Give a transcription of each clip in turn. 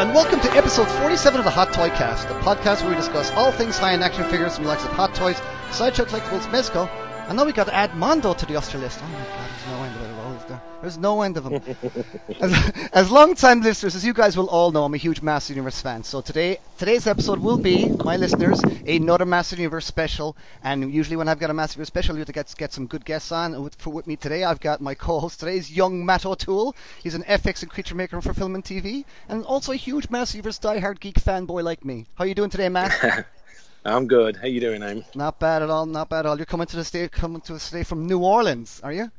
and welcome to episode 47 of the Hot Toy Cast, the podcast where we discuss all things high end action figures from the likes of Hot Toys, Sideshow Collectibles, Mezco. And now we got to add Mondo to the Austria list. Oh my god, there's no end of it at all, There's no end of them. as, as long-time listeners, as you guys will all know, I'm a huge Master Universe fan. So today, today's episode will be, my listeners, another Master Universe special. And usually, when I've got a Master Universe special, you have to get get some good guests on. And with, for with me today, I've got my co-host today is young Matt O'Toole. He's an FX and creature maker for film and TV, and also a huge Master Universe diehard geek fanboy like me. How you doing today, Matt? I'm good. How you doing, Aim? not bad at all. Not bad at all. You're coming to the state, coming to us today from New Orleans, are you?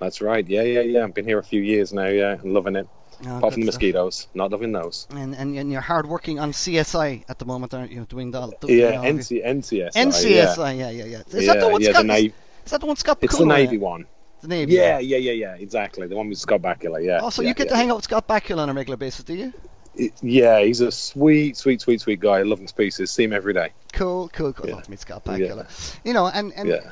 That's right. Yeah, yeah, yeah. I've been here a few years now. Yeah, I'm loving it. Oh, Apart from the stuff. mosquitoes, not loving those. And, and and you're hard working on CSI at the moment, aren't you? Doing the, the Yeah, you know, NC, NCS. NCSI, yeah, yeah, yeah. Is Yeah, that the one yeah, the Scott? Navy. Is that the one Scott? It's the Navy one. The Navy. Yeah, yeah, yeah, yeah. Exactly. The one with Scott Bakula. Yeah. Oh, so yeah, you get yeah. to hang out with Scott Bakula on a regular basis, do you? Yeah, he's a sweet, sweet, sweet, sweet guy. I love him to pieces. See him every day. Cool, cool, cool. Yeah. Love to meet Scott Yeah. Bakula. You know, and and Yeah.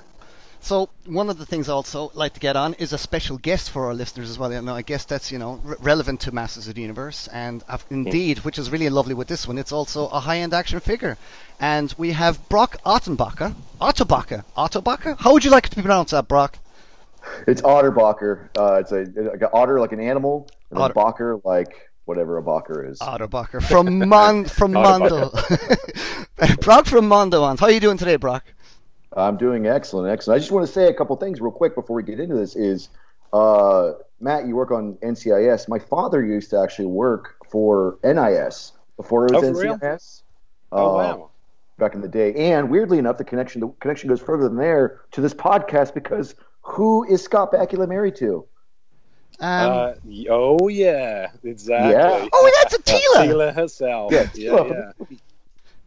So one of the things I also like to get on is a special guest for our listeners as well. Know, I guess that's you know re- relevant to Masters of the Universe, and I've- indeed, which is really lovely with this one, it's also a high-end action figure, and we have Brock Ottenbacher, Ottobacher, Ottobacher. How would you like it to be pronounced, that Brock? It's Otterbacher. Uh, it's a like an otter, like an animal, and Otter. Bacher, like whatever a Bacher is. Otterbacher from Mon from Mondo. Brock from Mondo. On. How are you doing today, Brock? I'm doing excellent, excellent. I just want to say a couple things real quick before we get into this. Is uh, Matt, you work on NCIS. My father used to actually work for NIS before it was Oh, for real? NCIS. Oh uh, wow. Back in the day, and weirdly enough, the connection the connection goes further than there to this podcast because who is Scott Bakula married to? Um, uh, oh yeah, exactly. Yeah. oh, that's a Teela. Teela herself. Yeah, yeah, yeah.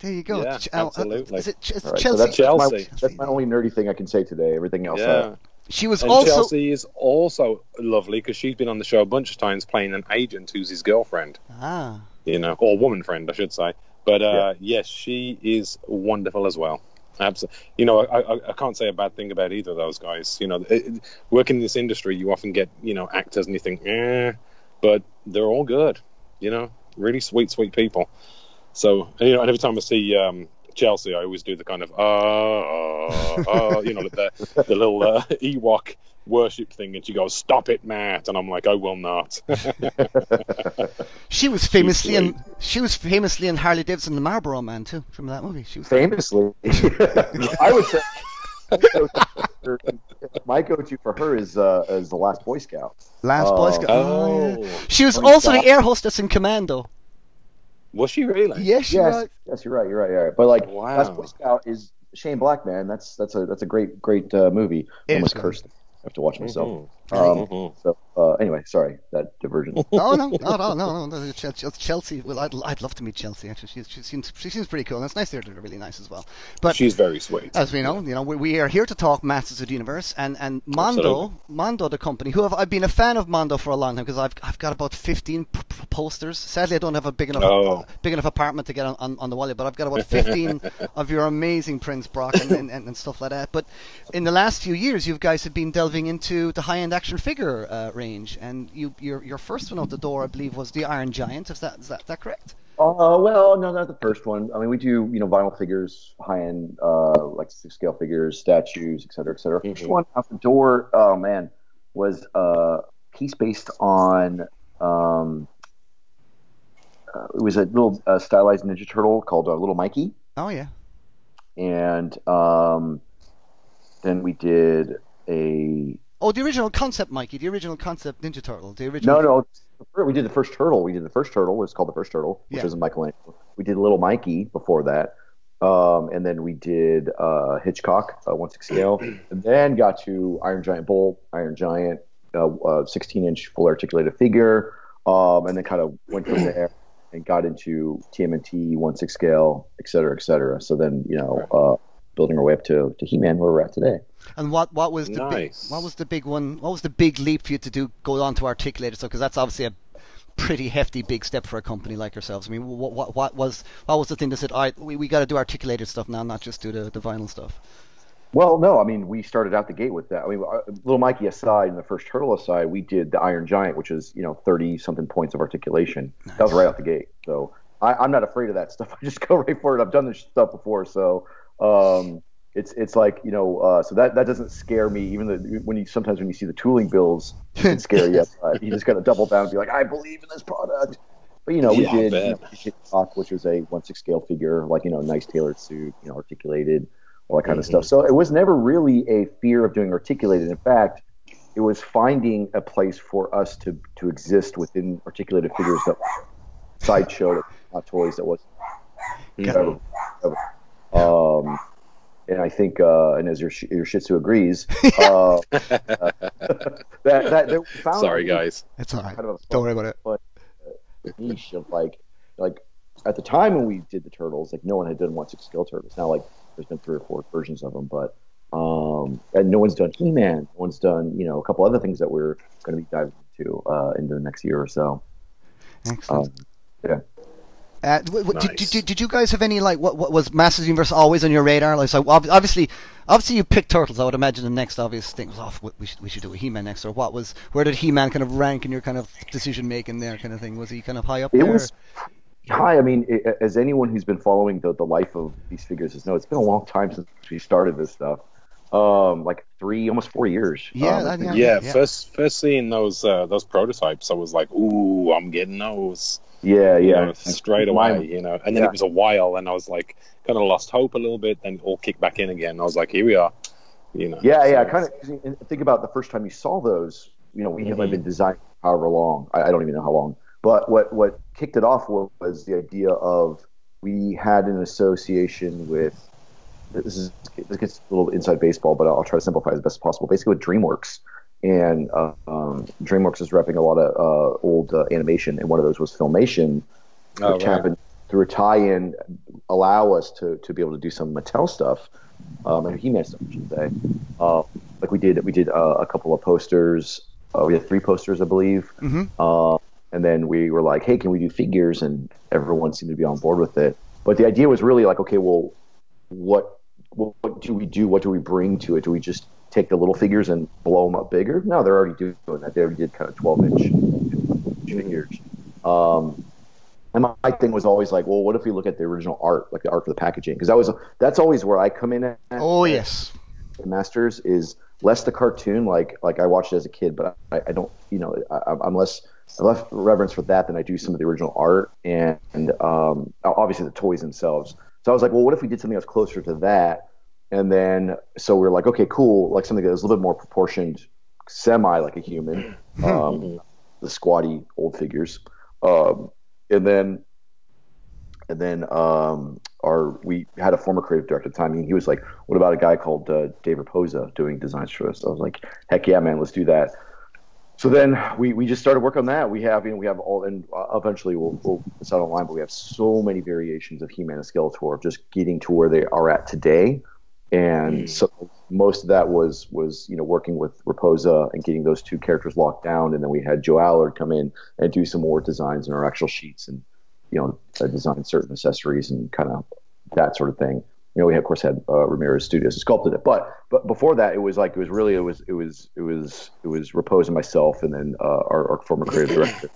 There you go. Yeah, Ch- uh, absolutely. Is it Ch- All right, Chelsea? so that's, that's my, Chelsea. that's my only nerdy thing I can say today. Everything else, Yeah. uh, She was And also Chelsea is also lovely because she's been on the show a bunch of times playing an agent who's his girlfriend, ah. you know, or woman friend, I should say. But uh, yes, she is wonderful as well. Absolutely. You know, I, I, I can't say a bad thing about either of those guys. You know, it, it- working in this industry, you often get, you know, actors and you think, eh, but they're all good, you know, really sweet, sweet people. So, and, you know, and every time I see um, Chelsea, I always do the kind of, uh, uh, uh, you know, the, the little uh, Ewok worship thing, and she goes, "Stop it, Matt," and I'm like, "I will not." She was famously in sweet. she was famously in Harley Davidson and the Marlboro Man too. From that movie, she was. famously, I would say my go-to for her is uh, is the Last Boy Scout. Last Boy Oh. Scout. oh, yeah. She was Funny also the air hostess in Commando. Was she really? Like? Yes, she Yes, was. yes, you're right, you're right, you're right. But like Wow. Last Boy Scout is Shane Black, man. That's that's a that's a great great uh, movie. It I almost cursed. I have to watch myself. Mhm. Um, Mhm. So uh, anyway, sorry that diversion. No, no, no, no, no, no. no Chel- Chel- Chelsea. Well, I'd, I'd love to meet Chelsea. Actually, she, she seems she seems pretty cool. And it's nice they're they're really nice as well. But She's very sweet. as we know, you know, we, we are here to talk Masters of the Universe, and and Mondo, Absolutely. Mondo, the company, who have I've been a fan of Mondo for a long time because I've I've got about fifteen p- p- posters. Sadly, I don't have a big enough Oh. big enough apartment to get on, on, on the wall, yet, but I've got about fifteen of your amazing prints, Brock, and, and, and stuff like that. But in the last few years, you guys have been delving into the high end action figure uh, range, and you your your first one out the door, I believe, was the Iron Giant. Is that is that, that correct? Uh, well, no, not the first one. I mean, we do you know vinyl figures, high end, uh, like six scale figures, statues, et cetera, et cetera. First Mhm. one out the door, oh man, was a piece based on. Um, uh, it was a little uh, stylized Ninja Turtle called uh, Little Mikey, Oh yeah. and um, then we did a Oh, the original concept, Mikey. The original concept Ninja Turtle. The original. No, no. We did the first turtle. We did the first turtle. It was called the first turtle, which Yeah. was a Michelangelo. We did Little Mikey before that, um, and then we did uh, Hitchcock, uh, one six scale, and then got to Iron Giant Bull, Iron Giant, uh, uh, 16 inch full articulated figure, um, and then kind of went from there and got into TMNT, one six scale, et cetera, et cetera. So then you know, uh, building our way up to, to He Man, where we're at today. And what what was the big what was the big one? What was the big leap for you to do go on to articulated stuff? Because that's obviously a pretty hefty big step for a company like yourselves. I mean, what what, what was what was the thing that said, all right, we, we got to do articulated stuff now, not just do the, the vinyl stuff? Well, no, I mean we started out the gate with that. I mean, uh, little Mikey aside, and the first turtle aside, we did the Iron Giant, which is you know thirty something points of articulation. Nice. That was right out the gate. So I, am not afraid of that stuff. I just go right for it. I've done this stuff before, so um, it's it's like you know, uh, so that that doesn't scare me. Even the, when you sometimes when you see the tooling bills, it can scare you. Uh, you just got to double down and be like, I believe in this product. But you know, we yeah, did, you know, we did talk, which was a one six scale figure, like you know, a nice tailored suit, you know, articulated, all that kind mm-hmm. of stuff. So it was never really a fear of doing articulated. In fact, it was finding a place for us to to exist within articulated figures that sideshow not toys that was mm-hmm. um, and I think, uh, and as your your Shih Tzu agrees, uh, that, that, that sorry guys, it's all right. Kind of Don't worry about it. But niche of like, like at the time when we did the turtles, like no one had done one six scale turtles. Now like there's been three or four versions of them, but um, and no one's done He-Man. No one's done you know a couple other things that we're going to be diving into uh, into the next year or so. Excellent. Um, yeah. Uh, nice. did, did, did, you guys have any like what, what was Masters Universe always on your radar? Like, so obviously, obviously you picked Turtles. I would imagine the next obvious thing was, oh, we should we should do a He-Man next, or what was where did He-Man kind of rank in your kind of decision making there, kind of thing? Was he kind of high up it there? Was, high. I mean, it, as anyone who's been following the the life of these figures has know, it's been a long time since we started this stuff. Um, like three, almost four years. Yeah, um, yeah, yeah, yeah, First, first seeing those uh, those prototypes, I was like, "Ooh, I'm getting those." Yeah, yeah. know, straight away, you know. And then yeah. it was a while, and I was like, kind of lost hope a little bit. Then all kicked back in again. I was like, here we are, you know. Yeah, so, yeah. Kind of think about the first time you saw those. You know, we mm-hmm. have been designing however long. I, I, don't even know how long. But what what kicked it off was, was the idea of we had an association with. This is this gets a little inside baseball, but I'll try to simplify as best as possible. Basically, with DreamWorks and uh, um, DreamWorks is repping a lot of uh, old uh, animation, and one of those was Filmation, oh, which right. happened through a tie-in allow us to, to be able to do some Mattel stuff, um, and He-Man stuff, I should say. Uh, like we did, we did uh, a couple of posters. Uh, we had three posters, I believe. Mm-hmm. and then we were like, "Hey, can we do figures?" And everyone seemed to be on board with it. But the idea was really like, okay, well, what what do we do? What do we bring to it? Do we just take the little figures and blow them up bigger. No, they're already doing that. They already did kind of 12 inch figures. Um, and my, my thing was always like, well, what if we look at the original art, like the art for the packaging? Because that was that's always where I come in. At, oh yes, Masters is less the cartoon, like like I watched it as a kid, but I, I don't, you know, I, I'm less I left reverence for that than I do some of the original art and, and um, obviously the toys themselves. So I was like, well, what if we did something that's closer to that? And then, so we are like, okay, cool, like something that was a little bit more proportioned, semi like a human, hmm. um, the squatty old figures. Um, and then, and then, um, our, we had a former creative director at the time. And he was like, what about a guy called uh, Dave Rapoza doing designs for us? I was like, heck yeah, man, let's do that. So then we, we just started work on that. We have you know we have all and eventually we'll we'll it's out online, but we have so many variations of He-Man and Skeletor of just getting to where they are at today and mm. so most of that was was you know working with Rapoza and getting those two characters locked down, and then we had Joe Allard come in and do some more designs in our actual sheets and you know uh, design certain accessories and kind of that sort of thing. You know, we of course had uh, Ramirez Studios sculpted it, but but before that, it was like it was really it was it was it was it was Rapoza myself, and then uh, our, our, former creative director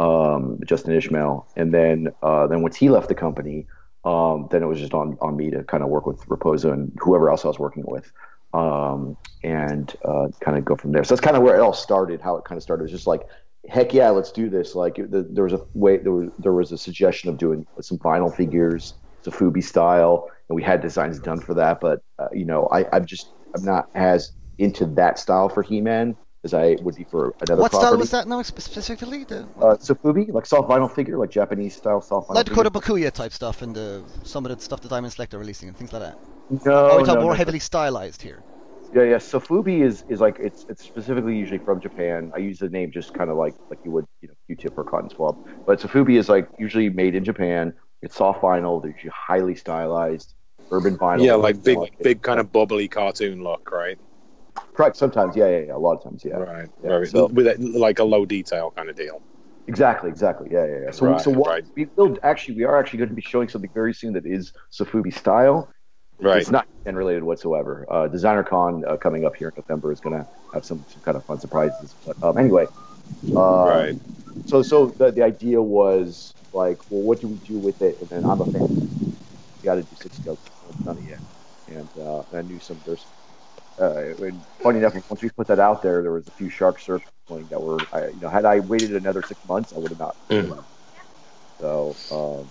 um, Justin Ishmael, and then uh, then once he left the company um, then it was just on, on me to kind of work with Rapoza and whoever else I was working with um, and uh, kind of go from there. So that's kind of where it all started, how it kind of started. It was just like, heck yeah, let's do this. Like the, there was a way, there was, there was a suggestion of doing some vinyl figures, Sofubi style, and we had designs done for that. But, uh, you know, I, I'm just, I'm not as into that style for He-Man as I would be for another. What property. style was that now specifically? The, uh, Sofubi, like soft vinyl figure, like Japanese style soft vinyl. Like the Kota Bakuya type stuff and the some of the stuff that Diamond Select are releasing and things like that. No, or we talk no, more no, heavily no. stylized here. Yeah, yeah. Sofubi is is like it's it's specifically usually from Japan. I use the name just kind of like like you would you know Q-tip or cotton swab. But Sofubi is like usually made in Japan. It's soft vinyl. They're usually highly stylized, urban vinyl. Yeah, like big big kind of bubbly cartoon look, right? Correct. Sometimes, yeah, yeah, yeah. A lot of times, yeah. Right. Yeah. right. So, with a, like a low detail kind of deal. Exactly. Exactly. Yeah, yeah. yeah. So, right, so what, right. we build actually, we are actually going to be showing something very soon that is Sofubi style. Right. It's not unrelated whatsoever. Uh, Designer Con uh, coming up here in November is going to have some, some kind of fun surprises. But um, anyway, uh, Right. So so the, the idea was like, well, what do we do with it? And then I'm a fan. You got to do six skeletons. I've done it yet, and uh, I knew some. There's uh, and funny enough, once we put that out there, there was a few shark surf that were. I, you know, had I waited another six months, I would have not. Mhm. So. Um,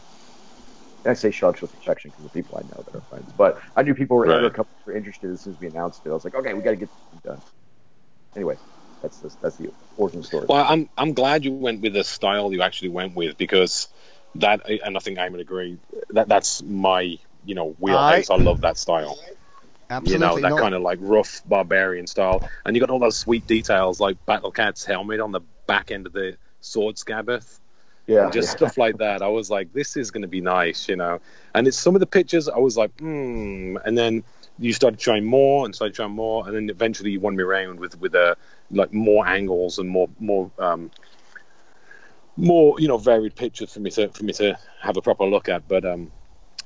I say sharks with affection because the people I know that are friends. But I knew people were, Right. other companies were interested as soon as we announced it. I was like, okay, we got to get this done. Anyway, that's the, that's the origin story. Well, I'm I'm glad you went with the style you actually went with because that, and I think I would agree that that's my you know wheelhouse. I, love that style. Absolutely. You know that no. kind of like rough barbarian style, and you got all those sweet details like Battle Cat's helmet on the back end of the sword scabbard. yeah, and just yeah. stuff like that. I was like, this is going to be nice, you know. And it's some of the pictures I was like, hmm. And then you started showing more and started showing more, and then eventually you won me around with with uh, like more angles and more more um, more you know varied pictures for me to for me to have a proper look at. But um,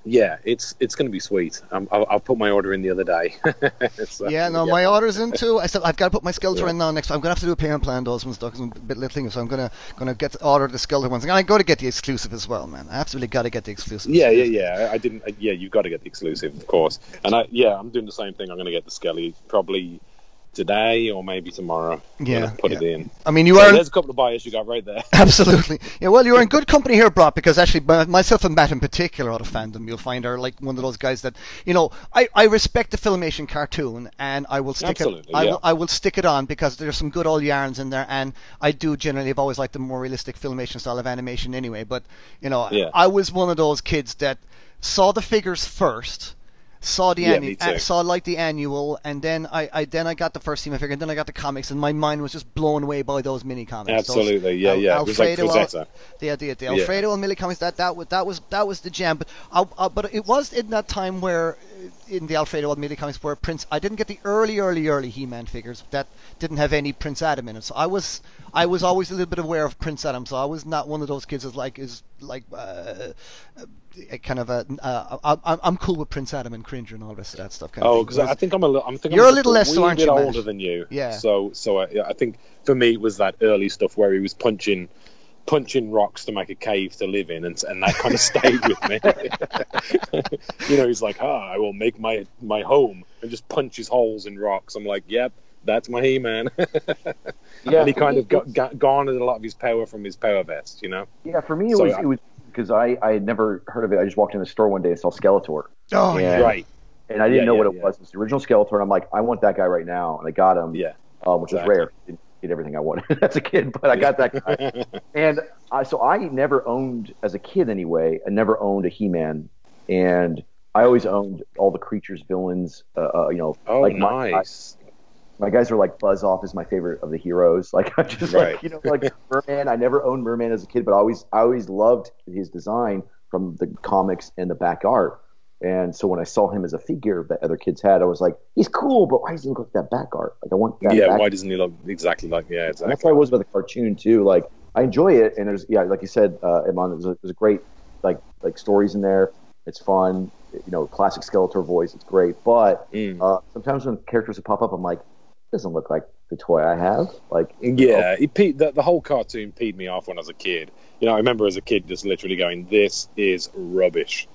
yeah, it's it's going to be sweet. Um, I'll, I'll put my order in the other day. So, Yeah, no, yeah. my order's in too. I said I've got to put my Skeletor Yeah. in now next. I'm gonna have to do a payment plan those ones though, 'cause I'm a bit little thing. So I'm gonna gonna get order the Skeletor ones. And I got to get the exclusive as well, man. I absolutely got to get the exclusive. Yeah, yeah, yeah. I didn't. uh, Yeah, you've got to get the exclusive, of course. And I, yeah, I'm doing the same thing. I'm going to get the Skelly probably today or maybe tomorrow. Yeah, put it in. I mean, you So are there's a couple of buyers you got right there. Absolutely. Yeah, well, you're in good company here, Brock, because actually, myself and Matt in particular out of fandom, you'll find are like one of those guys that, you know, I, I respect the Filmation cartoon and I will stick Absolutely, it I, yeah. will, I will stick it on because there's some good old yarns in there and I do generally have always liked the more realistic Filmation style of animation anyway, but, you know, Yeah. I was one of those kids that saw the figures first. Saw the Yeah, annu- me too. uh, saw like the annual, and then I, I then I got the first team figure, and then I got the comics, and my mind was just blown away by those mini comics. Those Absolutely, yeah, Al- yeah. It was like Alfredo, Al- the the, the Yeah. Alfredo and Millie comics that that was that was that was the jam. But I, I, but it was in that time where in the Alfredo and Millie comics where Prince I didn't get the early early early He-Man figures that didn't have any Prince Adam in it. So I was I was always a little bit aware of Prince Adam. So I was not one of those kids that's like is like. Uh, kind of a, uh, I, I'm cool with Prince Adam and Cringer and all the rest of that stuff. Kind Oh, because I think I'm a little. I'm thinking You're I'm a little just less so, wee aren't bit you, older than you. Yeah. So, so I, I think for me it was that early stuff where he was punching, punching rocks to make a cave to live in, and and that kind of stayed with me. you know, he's like, ah, I will make my my home and just punches holes in rocks. I'm like, yep, that's my He-Man. Yeah, and he kind of got, got garnered a lot of his power from his power vest. You know. Yeah, for me it So was I- it was because I, I had never heard of it. I just walked in the store one day and saw Skeletor, oh yeah. And- Right. and I didn't Yeah, know what it yeah. was. It's the original Skeletor, and I'm like, I want that guy right now, and I got him, Yeah. um, which exactly. was rare. Didn't get everything I wanted as a kid, but I got that guy. and I, so I never owned, as a kid anyway, I never owned a He-Man, and I always owned all the creatures, villains, uh, uh, you know, Oh, like my, nice. My guys are like Buzz Off is my favorite of the heroes. Like I just Right. like you know like Merman. I never owned Merman as a kid, but I always I always loved his design from the comics and the back art. And so when I saw him as a figure that other kids had, I was like, he's cool, but why does he look like that back art? Like I want that. yeah. back Why doesn't he look exactly like? Yeah. and that's why I was about the cartoon too. Like I enjoy it, and there's yeah, like you said, uh, Iman, there's a, there's a great like like stories in there. It's fun, you know, classic Skeletor voice. It's great, but Mm. uh, sometimes when characters pop up, I'm like, doesn't look like the toy I have. Like Yeah, it pe- the, the whole cartoon peed me off when I was a kid. You know, I remember as a kid just literally going, "This is rubbish,"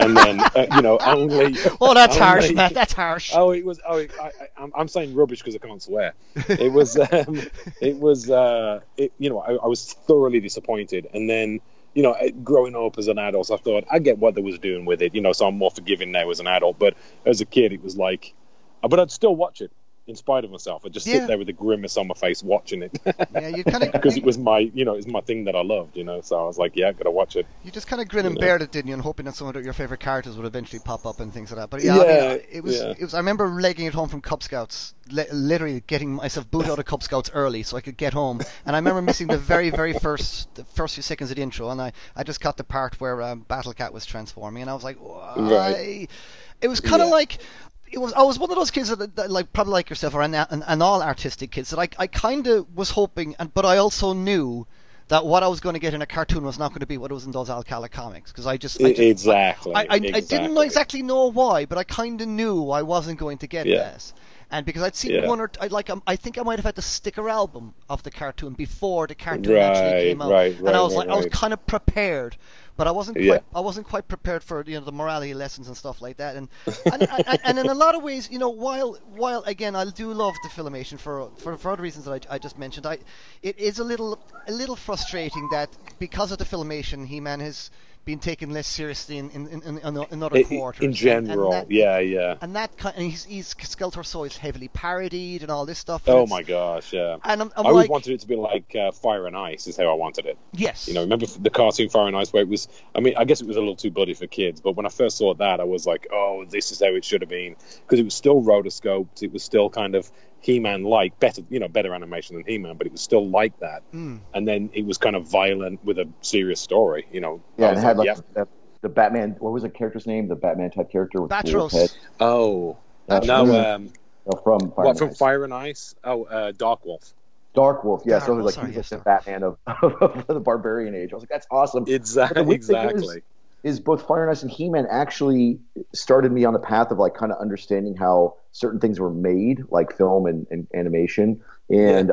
and then uh, you know only. Oh, that's harsh, only- Matt. That's harsh. Oh, it was. Oh, I, I, I'm, I'm saying rubbish because I can't swear. It was. Um, it was. Uh, it, you know, I, I was thoroughly disappointed, and then. You know, growing up as an adult, I thought I get what they was doing with it. You know, so I'm more forgiving now as an adult. But as a kid, it was like, but I'd still watch it in spite of myself. I'd just Yeah. sit there with a grimace on my face watching it. Yeah, you kind of because it was my you know it was my thing that I loved you know so I was like yeah I gotta watch it You just kind of grin and Yeah. bared it, didn't you? And hoping that some of your favorite characters would eventually pop up and things like that. But yeah, I mean, it was. yeah. It was. I remember legging it home from Cub Scouts, li- literally getting myself booted out of Cub Scouts early so I could get home. And I remember missing the very, very first, the first few seconds of the intro, and I, I just caught the part where um, Battle Cat was transforming, and I was like, why? Right. It was kind of Yeah. like. It was. I was one of those kids that, that like probably like yourself, or an, an, an all artistic kids that I, I kind of was hoping, and but I also knew that what I was going to get in a cartoon was not going to be what it was in those Alcala comics because I just, I, just exactly. I, I, exactly. I didn't know exactly know why, but I kind of knew I wasn't going to get Yeah. this. And because I'd seen Yeah. one or t- I like um, I think I might have had the sticker album of the cartoon before the cartoon actually came out, right, and I was right, like I was kind of prepared, but I wasn't Yeah. quite I wasn't quite prepared for you know the morality lessons and stuff like that. And and, and, and in a lot of ways, you know, while while again I do love the filmation for for, for other reasons that I, I just mentioned, I it is a little a little frustrating that because of the filmation, He Man has been taken less seriously in in, in, in, in other I- quarters. in general. and that, yeah, yeah. and that kind, and he's, he's Skeletor Soul is heavily parodied and all this stuff. Oh my gosh, yeah. And I'm, I'm I always like, wanted it to be like uh, Fire and Ice, is how I wanted it. yes, You know, remember the cartoon Fire and Ice where it was? I mean, I guess it was a little too bloody for kids, but when I first saw that, I was like, "Oh, this is how it should have been," because it was still rotoscoped. It was still kind of He-Man like, better, you know, better animation than He-Man, but it was still like that. Mm. And then it was kind of violent with a serious story. You know, Yeah, and it had like yeah. the, the Batman. What was the character's name? The Batman type character with the Batros. wolf head. Oh, Uh, no, from- um, no, from Fire what and from Ice. Fire and Ice? Oh, uh, Dark Wolf. Dark Wolf. Yeah, Dark so it was Wolf, like sorry, he was yes, like the Batman of, of the Barbarian Age. I was like, that's awesome. But Exactly. is- Exactly. Is both Fire and Ice and He-Man actually started me on the path of like kind of understanding how certain things were made, like film and, and animation. And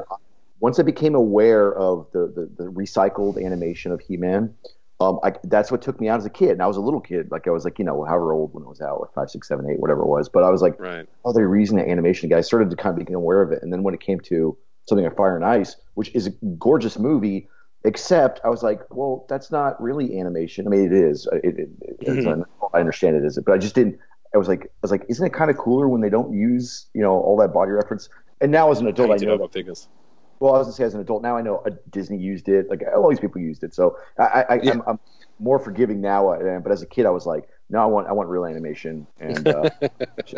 once I became aware of the, the, the recycled animation of He-Man, um, I, that's what took me out as a kid. And I was a little kid, like I was like you know however old when it was out, like five, six, seven, eight, whatever it was. But I was like, Right. oh, they're using the animation. Guys started to kind of become aware of it. And then when it came to something like Fire and Ice, which is a gorgeous movie, except I was like, well, that's not really animation. I mean, it is. It, it, it, Mhm. I understand it is, but I just didn't. I was like, I was like, isn't it kind of cooler when they don't use you know all that body reference? And now as an adult, I Painted know. over That, well, I was gonna say as an adult now I know uh, Disney used it. Like all these people used it, so I, I, Yeah. I'm more forgiving now. uh, But as a kid, I was like, no, I want I want real animation. And uh, I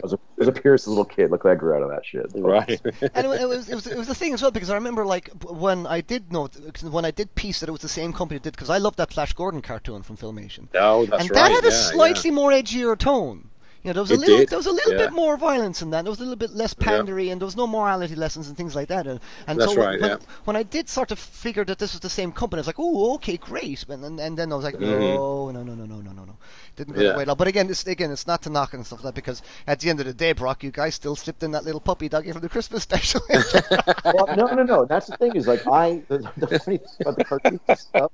was a, I was a Pierce little kid. Look, what I grew out of that shit. Right. and it, it was it was it was the thing as well because I remember like when I did know when I did piece that it was the same company that did because I loved that Flash Gordon cartoon from Filmation, oh, that's and right. that had a yeah, slightly more edgier tone. You know, there was a it little, did. there was a little yeah. bit more violence in that. There was a little bit less pandery, yeah. and there was no morality lessons and things like that. And, and That's so right, when, yeah. when, I did sort of figure that this was the same company, I was like, oh, okay, great. And, and, and then I was like, no, mm-hmm. no, no, no, no, no, no, no. Didn't go yeah. that way. But again, this again, it's not to knock and stuff like that because at the end of the day, Brock, you guys still slipped in that little puppy doggy from the Christmas special. well, no, no, no. That's the thing is like I the, the funny thing about the cartoon stuff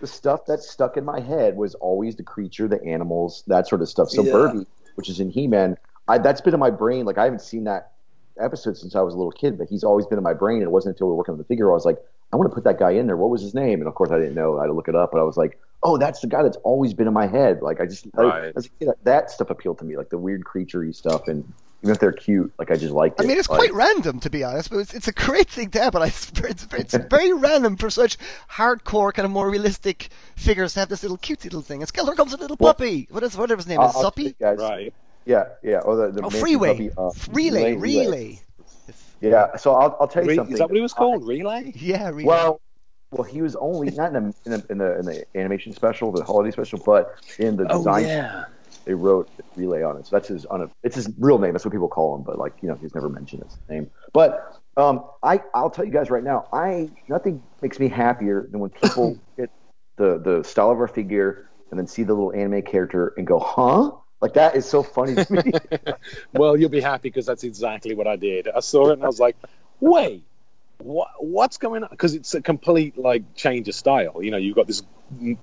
the stuff that stuck in my head was always the creature, the animals, that sort of stuff. So yeah. Birdie which is in He-Man, that's been in my brain. Like I haven't seen that episode since I was a little kid, but he's always been in my brain. And it wasn't until we were working on the figure I was like, I want to put that guy in there. What was his name? And of course, I didn't know. I had to look it up, but I was like, oh, that's the guy that's always been in my head. Like I just I- Right. as a kid, that stuff appealed to me, like the weird creaturey stuff, and even if they're cute, like I just liked I mean, it's Like- quite random to be honest, but it's, it's a great thing to have. But I, it's, it's, it's very random for such hardcore, kind of more realistic figures to have this little cute little thing. And Skeletor comes a little Well- puppy. What is whatever his name I'll- is? I'll tell Suppy. Right. Yeah, yeah. Or the, the Oh, freeway. puppy, uh, relay, relay. Yeah. So I'll, I'll tell you Re- something. is that what he was called? Relay? Yeah, relay. Well, well, he was only not in the, in the in the in the animation special, the holiday special, but in the Oh design yeah. They wrote relay on it. So that's his on a, it's his real name. That's what people call him. But like you know, he's never mentioned his name. But um, I I'll tell you guys right now, I nothing makes me happier than when people get the the style of our figure and then see the little anime character and go, huh? Like that is so funny to me. Well, you'll be happy because that's exactly what I did. I saw it and I was like, wait, what, what's going on? Because it's a complete like change of style. You know, you've got this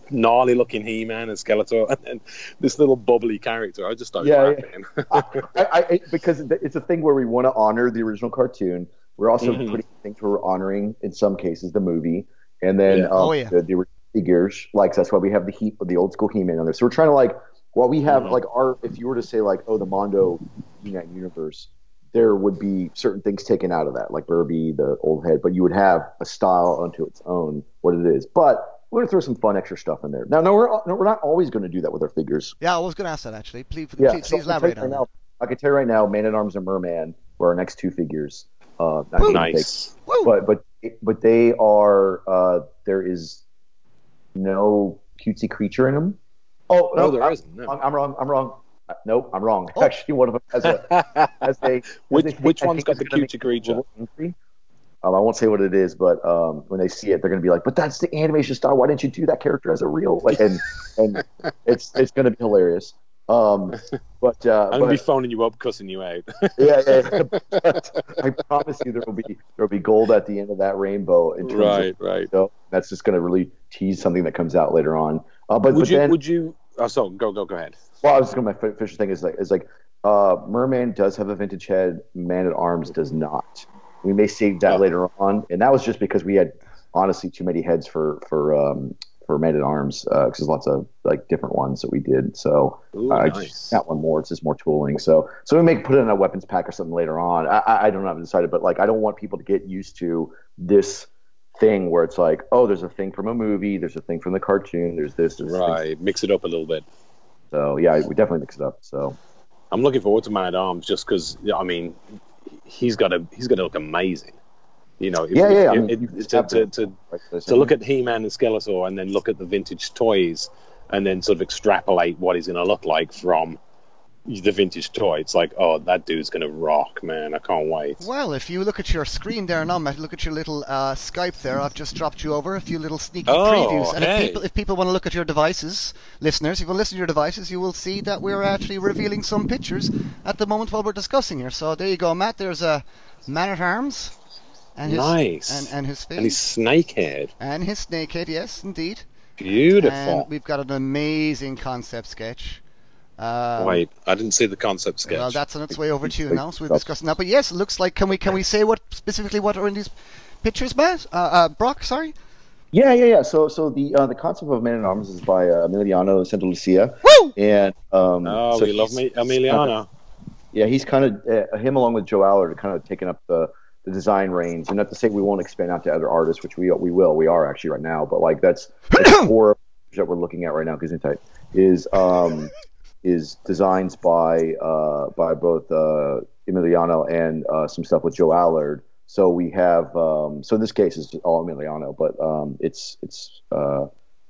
gnarly looking He-Man and Skeletor, and then this little bubbly character. I just started Yeah, laughing. I, I, I, because it's a thing where we want to honor the original cartoon. We're also Mhm. putting things where we're honoring, in some cases, the movie, and then Yeah. um, Oh, yeah. the, the figures. Like that's why we have the heat, of the old school He-Man on there. So we're trying to like, while we have Mhm. like our, if you were to say like, oh, the Mondo He-Man universe, there would be certain things taken out of that, like Burby, the old head, but you would have a style unto its own, what it is. But we're gonna throw some fun extra stuff in there. Now, no, we're no, we're not always going to do that with our figures. yeah, I was going to ask that actually. Please, Yeah, please, so please I can tell you elaborate right on now. I can tell you right now, Man at Arms and Merman were our next two figures. Uh, not Woo. take- nice. But but but they are. Uh, there is no cutesy creature in them. Oh No, no, there I, isn't. No. I'm, I'm wrong. I'm wrong. Uh, Nope, I'm wrong. Oh. Actually, one of them has a has a. which has a- which I one's think got the cutesy creature? Um, I won't say what it is, but um, when they see it, they're going to be like, "But that's the animation style. Why didn't you do that character as a real?" Like, and and it's it's going to be hilarious. Um, but uh, I'm gonna be phoning you up, cussing you out. yeah, yeah. But I promise you, there will be there will be gold at the end of that rainbow. In terms right, Of, right. so that's just going to really tease something that comes out later on. Uh, but Would but you? then, Would you? Oh, so go, go, go ahead. well, I was going to my Fisher thing is like is like uh, Merman does have a vintage head, Man at Arms does not. We may save that Oh. later on, and that was just because we had honestly too many heads for for um, for Man at Arms because there's lots of like different ones that we did. So Ooh, I nice. just that one more. It's just more tooling. So so we may put it in a weapons pack or something later on. I, I, I don't have decided, but like I don't want people to get used to this thing where it's like, oh, there's a thing from a movie, there's a thing from the cartoon, there's this, there's. Right, mix it up a little bit. So yeah, we definitely mix it up. So I'm looking forward to Man at Arms just because I mean, he's got to he's got to look amazing. You know, if- yeah, yeah. if- I mean, just to, to, to, like to look at He-Man and Skeletor and then look at the vintage toys and then sort of extrapolate what he's going to look like from the vintage toy. It's like, oh, that dude's going to rock, man. I can't wait. Well, if you look at your screen there now, Matt, look at your little uh, Skype there. I've just dropped you over a few little sneaky Oh, previews. And hey. if people, if people want to look at your devices, listeners, if you want to listen to your devices, you will see that we're actually revealing some pictures at the moment while we're discussing here. So there you go, Matt. There's a man at arms. And his, Nice. And, and his face. And he's snakehead. And his snakehead, yes, indeed. Beautiful. And we've got an amazing concept sketch. Um, Wait, I didn't see the concept sketch. Well, that's on its way over to you now, so we're discussing that. But yes, it looks like. Can we can we say what specifically what are in these pictures, Matt? Uh, uh, Brock, sorry. yeah, yeah, yeah. So so the uh, the concept of Man at Arms is by uh, Emiliano Santalucia, Woo! and um, oh, so we love me, Emiliano. Yeah, he's kind of uh, him along with Joe Allard are kind of taking up the, the design reins, and not to say we won't expand out to other artists, which we we will, we are actually right now. But like that's that's core that we're looking at right now. Gesundheit is um is designs by uh by both uh Emiliano and uh, some stuff with Joe Allard. So we have um so in this case it's all Emiliano, but um it's it's uh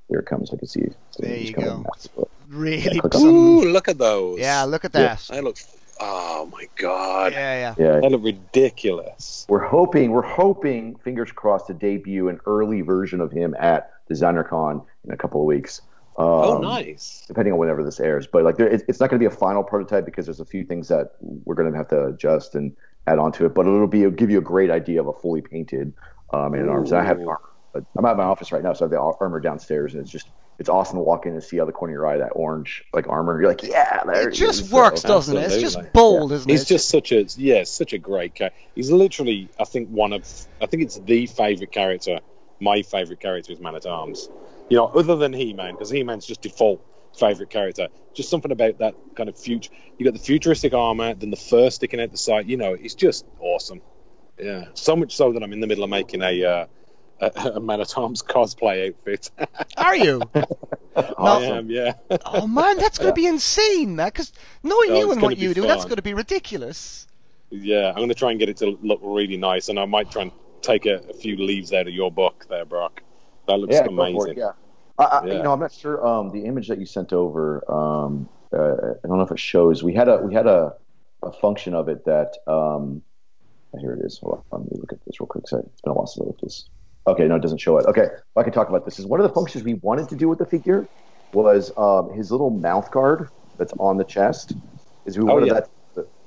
here it comes. I can see. There you go. of massive. Really, click on some, Ooh, look at those. yeah. Look at Yeah. that. They look. Oh my god. Yeah, yeah. Yeah, They look ridiculous. we're hoping we're hoping fingers crossed to debut an early version of him at DesignerCon in a couple of weeks. Um, oh, nice. Depending on whenever this airs, but like there, it, it's not going to be a final prototype because there's a few things that we're going to have to adjust and add on to it. But it'll be it'll give you a great idea of a fully painted um, Man at Arms. And I have armor, but I'm at my office right now, so I have the armor downstairs, and it's just it's awesome to walk in and see out the corner of your eye that orange like armor. You're like, yeah, there It it just is. works, So- doesn't it? It's just bold, isn't He's it? just such a yeah, such a great character. He's literally, I think, one of I think it's the favorite character. My favorite character is Man at Arms. You know, other than He Man, because He Man's just default favorite character. Just something about that kind of future. You got the futuristic armor, then the fur sticking out the side. You know, it's just awesome. Yeah, so much so that I'm in the middle of making a. Uh, a, a Man at Arms cosplay outfit. Are you? I am, yeah. oh man, that's going to be insane, man. Because knowing Oh, you and what you do, that's going to be ridiculous. Yeah, I'm going to try and get it to look really nice, and I might try and take a, a few leaves out of your book there, Brock. That looks yeah, amazing. it, yeah. I, I, Yeah. You know, I'm not sure. Um, the image that you sent over, um, uh, I don't know if it shows. We had a we had a, a function of it that. Um, here it is. Hold on, let me look at this real quick. 'cause It's been a while since I looked at this. Okay, no, it doesn't show it. Okay, I can talk about this. Is one of the functions we wanted to do with the figure was um, his little mouth guard that's on the chest. Is we Oh, wanted yeah. that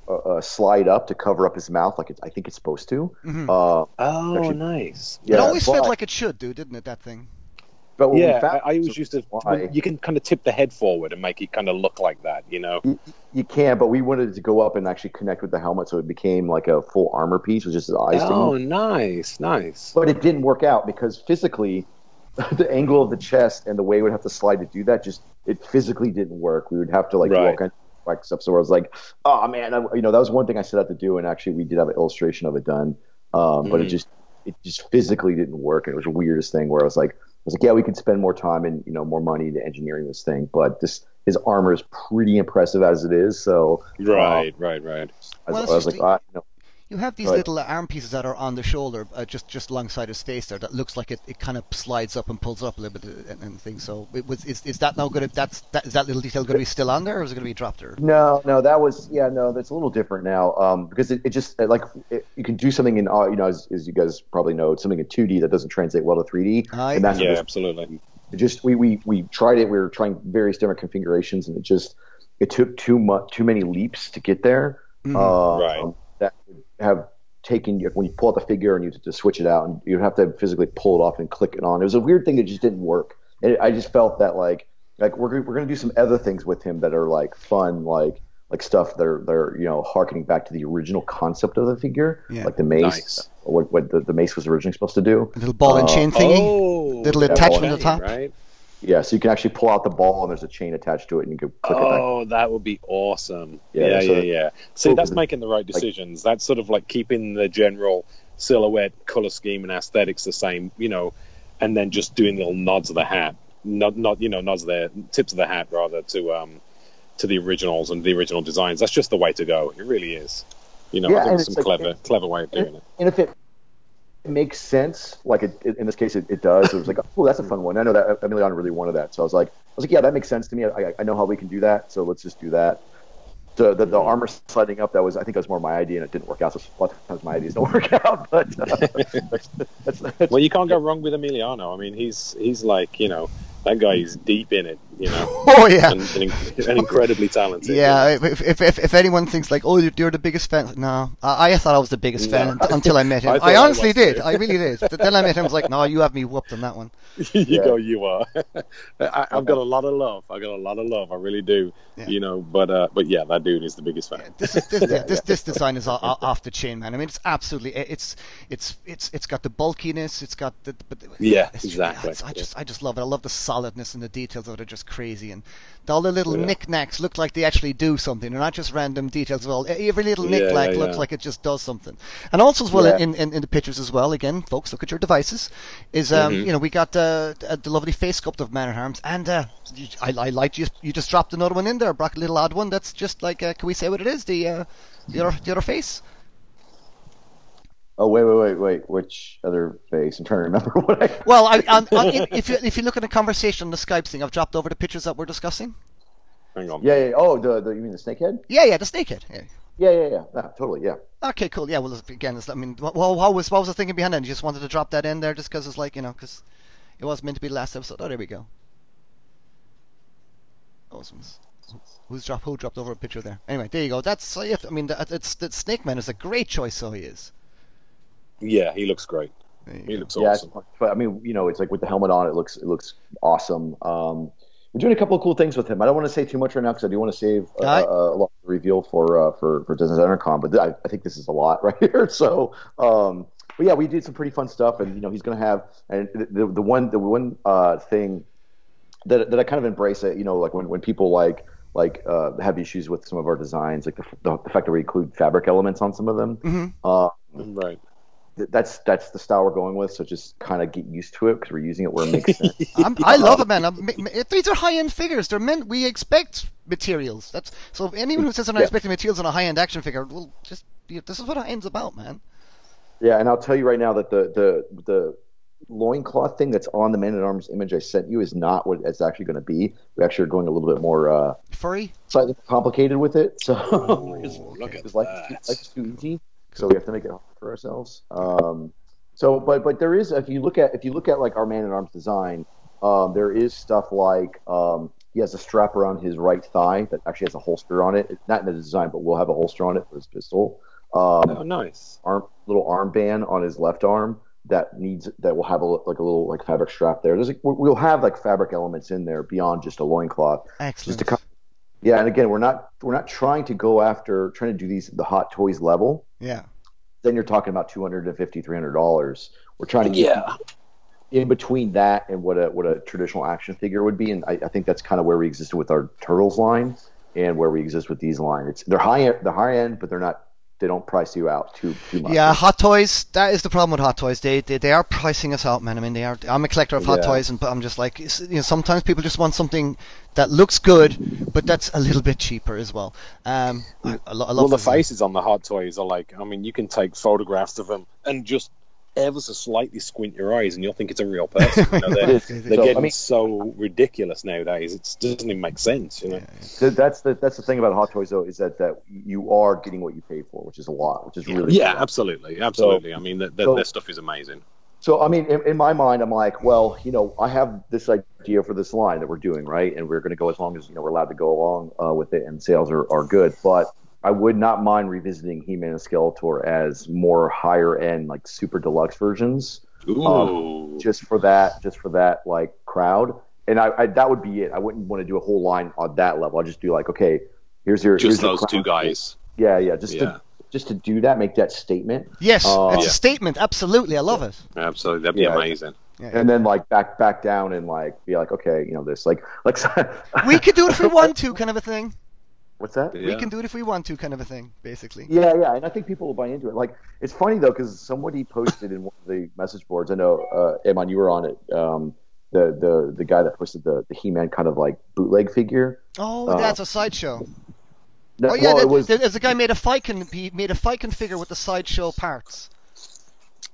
uh, uh, slide up to cover up his mouth, like it's, I think it's supposed to. Mhm. Uh, Oh, Actually- nice. it always but- felt like it should do, didn't it? That thing. But what we Yeah, found- I, I always used to. why- You can kind of tip the head forward and make it kind of look like that, you know. You, you can, but we wanted it to go up and actually connect with the helmet, so it became like a full armor piece with just his eyes. Oh, out. nice, nice. But it didn't work out because physically, the angle of the chest and the way we would have to slide to do that just it physically didn't work. We would have to like do all Right. kinds of like stuff. So I was like, oh man, I, you know, that was one thing I set out to do, and actually we did have an illustration of it done, um, but it Mhm. just it just physically didn't work, and it was the weirdest thing where I was like, I was like, yeah, we could spend more time and you know more money into engineering this thing, but this his armor is pretty impressive as it is. So Right, right, right. I was, Well, it's I was like, ah, you know, You have these Right. little uh, arm pieces that are on the shoulder, uh, just just alongside his face there. That looks like it, it kind of slides up and pulls up a little bit uh, and, and things. So it was is, is that now going to that's that is that little detail going to be still on there or is it going to be dropped there? No, no, that was yeah, no, that's a little different now um, because it, it just like it, you can do something in uh, you know as, as you guys probably know it's something in 2D that doesn't translate well to 3D, Aye. and that's Yeah, what absolutely. it just we, we we tried it. We were trying various different configurations, and it just it took too much too many leaps to get there. Mhm. Um, Right. That would have taken when you pull out the figure and you to switch it out, and you'd have to physically pull it off and click it on. It was a weird thing that just didn't work. And I just felt that like like we're we're gonna do some other things with him that are like fun, like like stuff that are that are you know harkening back to the original concept of the figure, Yeah. like the mace, Nice. what what the, the mace was originally supposed to do. A little ball and Uh, chain thingy. Oh, Little attachment at the top. Right? Yeah, so you can actually pull out the ball and there's a chain attached to it, and you can click it back. Oh, that would be awesome. Yeah, Yeah, so- yeah, yeah. See, Cool, that's making the right decisions. that's sort of like keeping the general silhouette, color scheme, and aesthetics the same, you know, and then just doing little nods of the hat, not, not you know, nods of the tips of the hat rather to um to the originals and the original designs. That's just the way to go. It really is. You know, Yeah, I think it's some like- clever, clever way of doing it. And if it, it makes sense, like it, it- in this case, it, it does. It was like, oh, that's a fun one. I know that Emiliano really wanted that, so I was like, I was like, yeah, that makes sense to me. I, I know how we can do that, so let's just do that. The, the, the armor sliding up, that was I think that was more my idea, and it didn't work out. So a lot of times my ideas don't work out, but uh, that's, that's, that's, Well, you can't go wrong with Emiliano. I mean, he's he's like you know that guy is deep in it, you know, Oh yeah. and, and, incredibly talented. Yeah, if, if, if, if anyone thinks like, oh, you're, you're the biggest fan, no, I, I thought I was the biggest fan No. until I met him. I I, thought I honestly did. too. I really did. But then I met him. I was like, no, you have me whooped on that one. you Yeah. go, you are. I, I've got a lot of love. I got a lot of love. I really do. Yeah. You know, but uh, but yeah, that dude is the biggest fan. This is, this, this, this design is off the chain, man. I mean, it's absolutely it's it's it's it's got the bulkiness. It's got the but Yeah, exactly. I just I just love it. I love the solidness and the details of it are just crazy, and all the little Yeah. knickknacks look like they actually do something. They're not just random details. Well, every little Yeah, knickknack yeah, looks like it just does something. And also as well in, in, in the pictures as well. Again, folks, look at your devices. Is um Mhm. you know we got uh, uh, the lovely face sculpt of Man at Arms, and uh, I I like you you just dropped another one in there, Brock, a little odd one. That's just like uh, can we say what it is? The uh, the other the other face. Oh wait, wait, wait, wait. Which other face? I'm trying to remember what I. Well, I, I'm, i if you if you look at the conversation on the Skype thing, I've dropped over the pictures that we're discussing. Hang on. Yeah, yeah. Oh, the, the you mean the snakehead? Yeah, yeah, the snakehead. Yeah. Yeah, yeah, yeah. No, totally, yeah. Okay, cool. Yeah, well, again, it's, I mean, what, what was what was the thinking behind it? You just wanted to drop that in there just because it's like you know, because it was meant to be the last episode. Oh, there we go. Awesome. Who's dropped? Who dropped over a picture there? Anyway, there you go. That's. I mean, that, it's that Snake Man is a great choice. So he is. Yeah, he looks great. He go. looks Yeah, awesome. fun. but I mean, you know, it's like with the helmet on, it looks it looks awesome. Um, we're doing a couple of cool things with him. I don't want to say too much right now because I do want to save uh, Aye. uh, a lot of the reveal for uh, for for Disney's Entercom. But I, I think this is a lot right here. So, um, but yeah, we did some pretty fun stuff, and you know, he's going to have and the the one the one uh, thing that that I kind of embrace it. You know, like when when people like like uh, have issues with some of our designs, like the, the, the fact that we include fabric elements on some of them. Mhm. Uh, Right. Th- that's that's the style we're going with. So just kind of get used to it because we're using it where it makes sense. I'm, I love it, man. I'm, m- m- these are high-end figures. They're meant. We expect materials. That's so. Anyone who says they're not Yeah. expecting materials on a high-end action figure, well, just you this is what high end's about, man. Yeah, and I'll tell you right now that the the the loincloth thing that's on the Man at Arms image I sent you is not what it's actually going to be. We actually are going a little bit more uh, Furry. slightly complicated with it. So because look at because life, that. is too- too easy, so we have to make it hard for ourselves. Um, so, but but there is if you look at if you look at like our Man at Arms design, um, there is stuff like um, he has a strap around his right thigh that actually has a holster on it. Not in the design, but we'll have a holster on it for his pistol. Um, Oh, nice. arm little armband on his left arm that needs that will have a like a little like fabric strap there. There's like, we'll have like fabric elements in there beyond just a loincloth. Just Excellent. to come, yeah, and again, we're not we're not trying to go after trying to do these the hot toys level. yeah. Then you're talking about 250 300 dollars. We're trying to get Yeah. in between that and what a what a traditional action figure would be, and I, I think that's kind of where we existed with our turtles line and where we exist with these lines. It's they're high they're high end, but they're not they don't price you out too too much. Yeah, Hot Toys. That is the problem with Hot Toys. They they, they are pricing us out, man. I mean, they are. I'm a collector of Hot Yeah. Toys, and but I'm just like, you know, sometimes people just want something that looks good, but that's a little bit cheaper as well. Um, I, I, I love well, the faces on the hot toys are like, I mean, you can take photographs of them and just ever so slightly squint your eyes, and you'll think it's a real person. You know, they're, they're So, I getting mean- so ridiculous nowadays. It doesn't even make sense. You know. Th- That's the that's the thing about Hot Toys though is that that you are getting what you pay for, which is a lot, which is really Yeah, cool. absolutely, absolutely. I mean, that so- their stuff is amazing. So I mean, in, in my mind, I'm like, well, you know, I have this idea for this line that we're doing, right? And we're going to go as long as you know we're allowed to go along uh, with it, and sales are, are good. But I would not mind revisiting He-Man and Skeletor as more higher end, like super deluxe versions, Ooh, Um, just for that, just for that like crowd. And I, I that would be it. I wouldn't want to do a whole line on that level. I'd just do like, okay, here's your just here's those crown two guys. Yeah, yeah, just Yeah. to just to do that, make that statement. Yes, Uh, it's Yeah. a statement. Absolutely, I love it. Absolutely, that'd be Yeah. amazing. Yeah. and then like back back down and like be like okay you know this like like we could do it if we want to, kind of a thing. What's that We can do it if we want to, kind of a thing, basically. yeah yeah and i think people will buy into it like it's funny though because somebody posted in one of the message boards i know uh Eamon, you were on it um the the the guy that posted the the he-man kind of like bootleg figure Oh, Uh, that's a sideshow. No, Oh yeah, well, there, was there's a guy made a Phicen. He made a Phicen figure with the sideshow parts.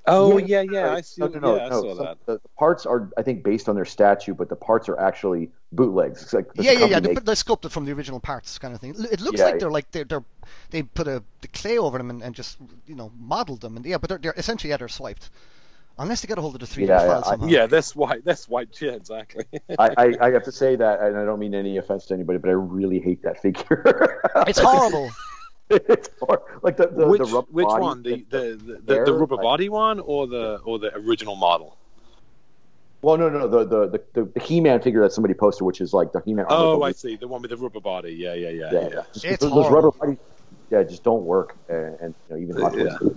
Oh Yeah, yeah, yeah, I see. no, no, no, yeah, I no, saw some- that. The, the parts are, I think, based on their statue, but the parts are actually bootlegs. It's like yeah, yeah, yeah. They're, they're sculpted from the original parts, kind of thing. It looks Yeah, like they're like they're, they're they put a the clay over them and, and just you know modeled them, and yeah, but they're, they're essentially yeah, they're swiped, unless they get a hold of the 3D Yeah, yeah, file I- somehow. Yeah, that's white. That's white. Yeah, exactly. I, I, I have to say that, and I don't mean any offense to anybody, but I really hate that figure. It's horrible. it's hor- like the the, which the rubber which body one? The the, the, the, the rubber like- body one or the or the original model? Well, no, no, no, the the the, the He-Man figure that somebody posted, which is like the He-Man. Oh, but I see. The one with the rubber body. Yeah, yeah, yeah, Yeah, yeah. yeah. Just, It's those, those rubber horrible. bodies, yeah, just don't work, and, and you know, even Hot Toys. Yeah.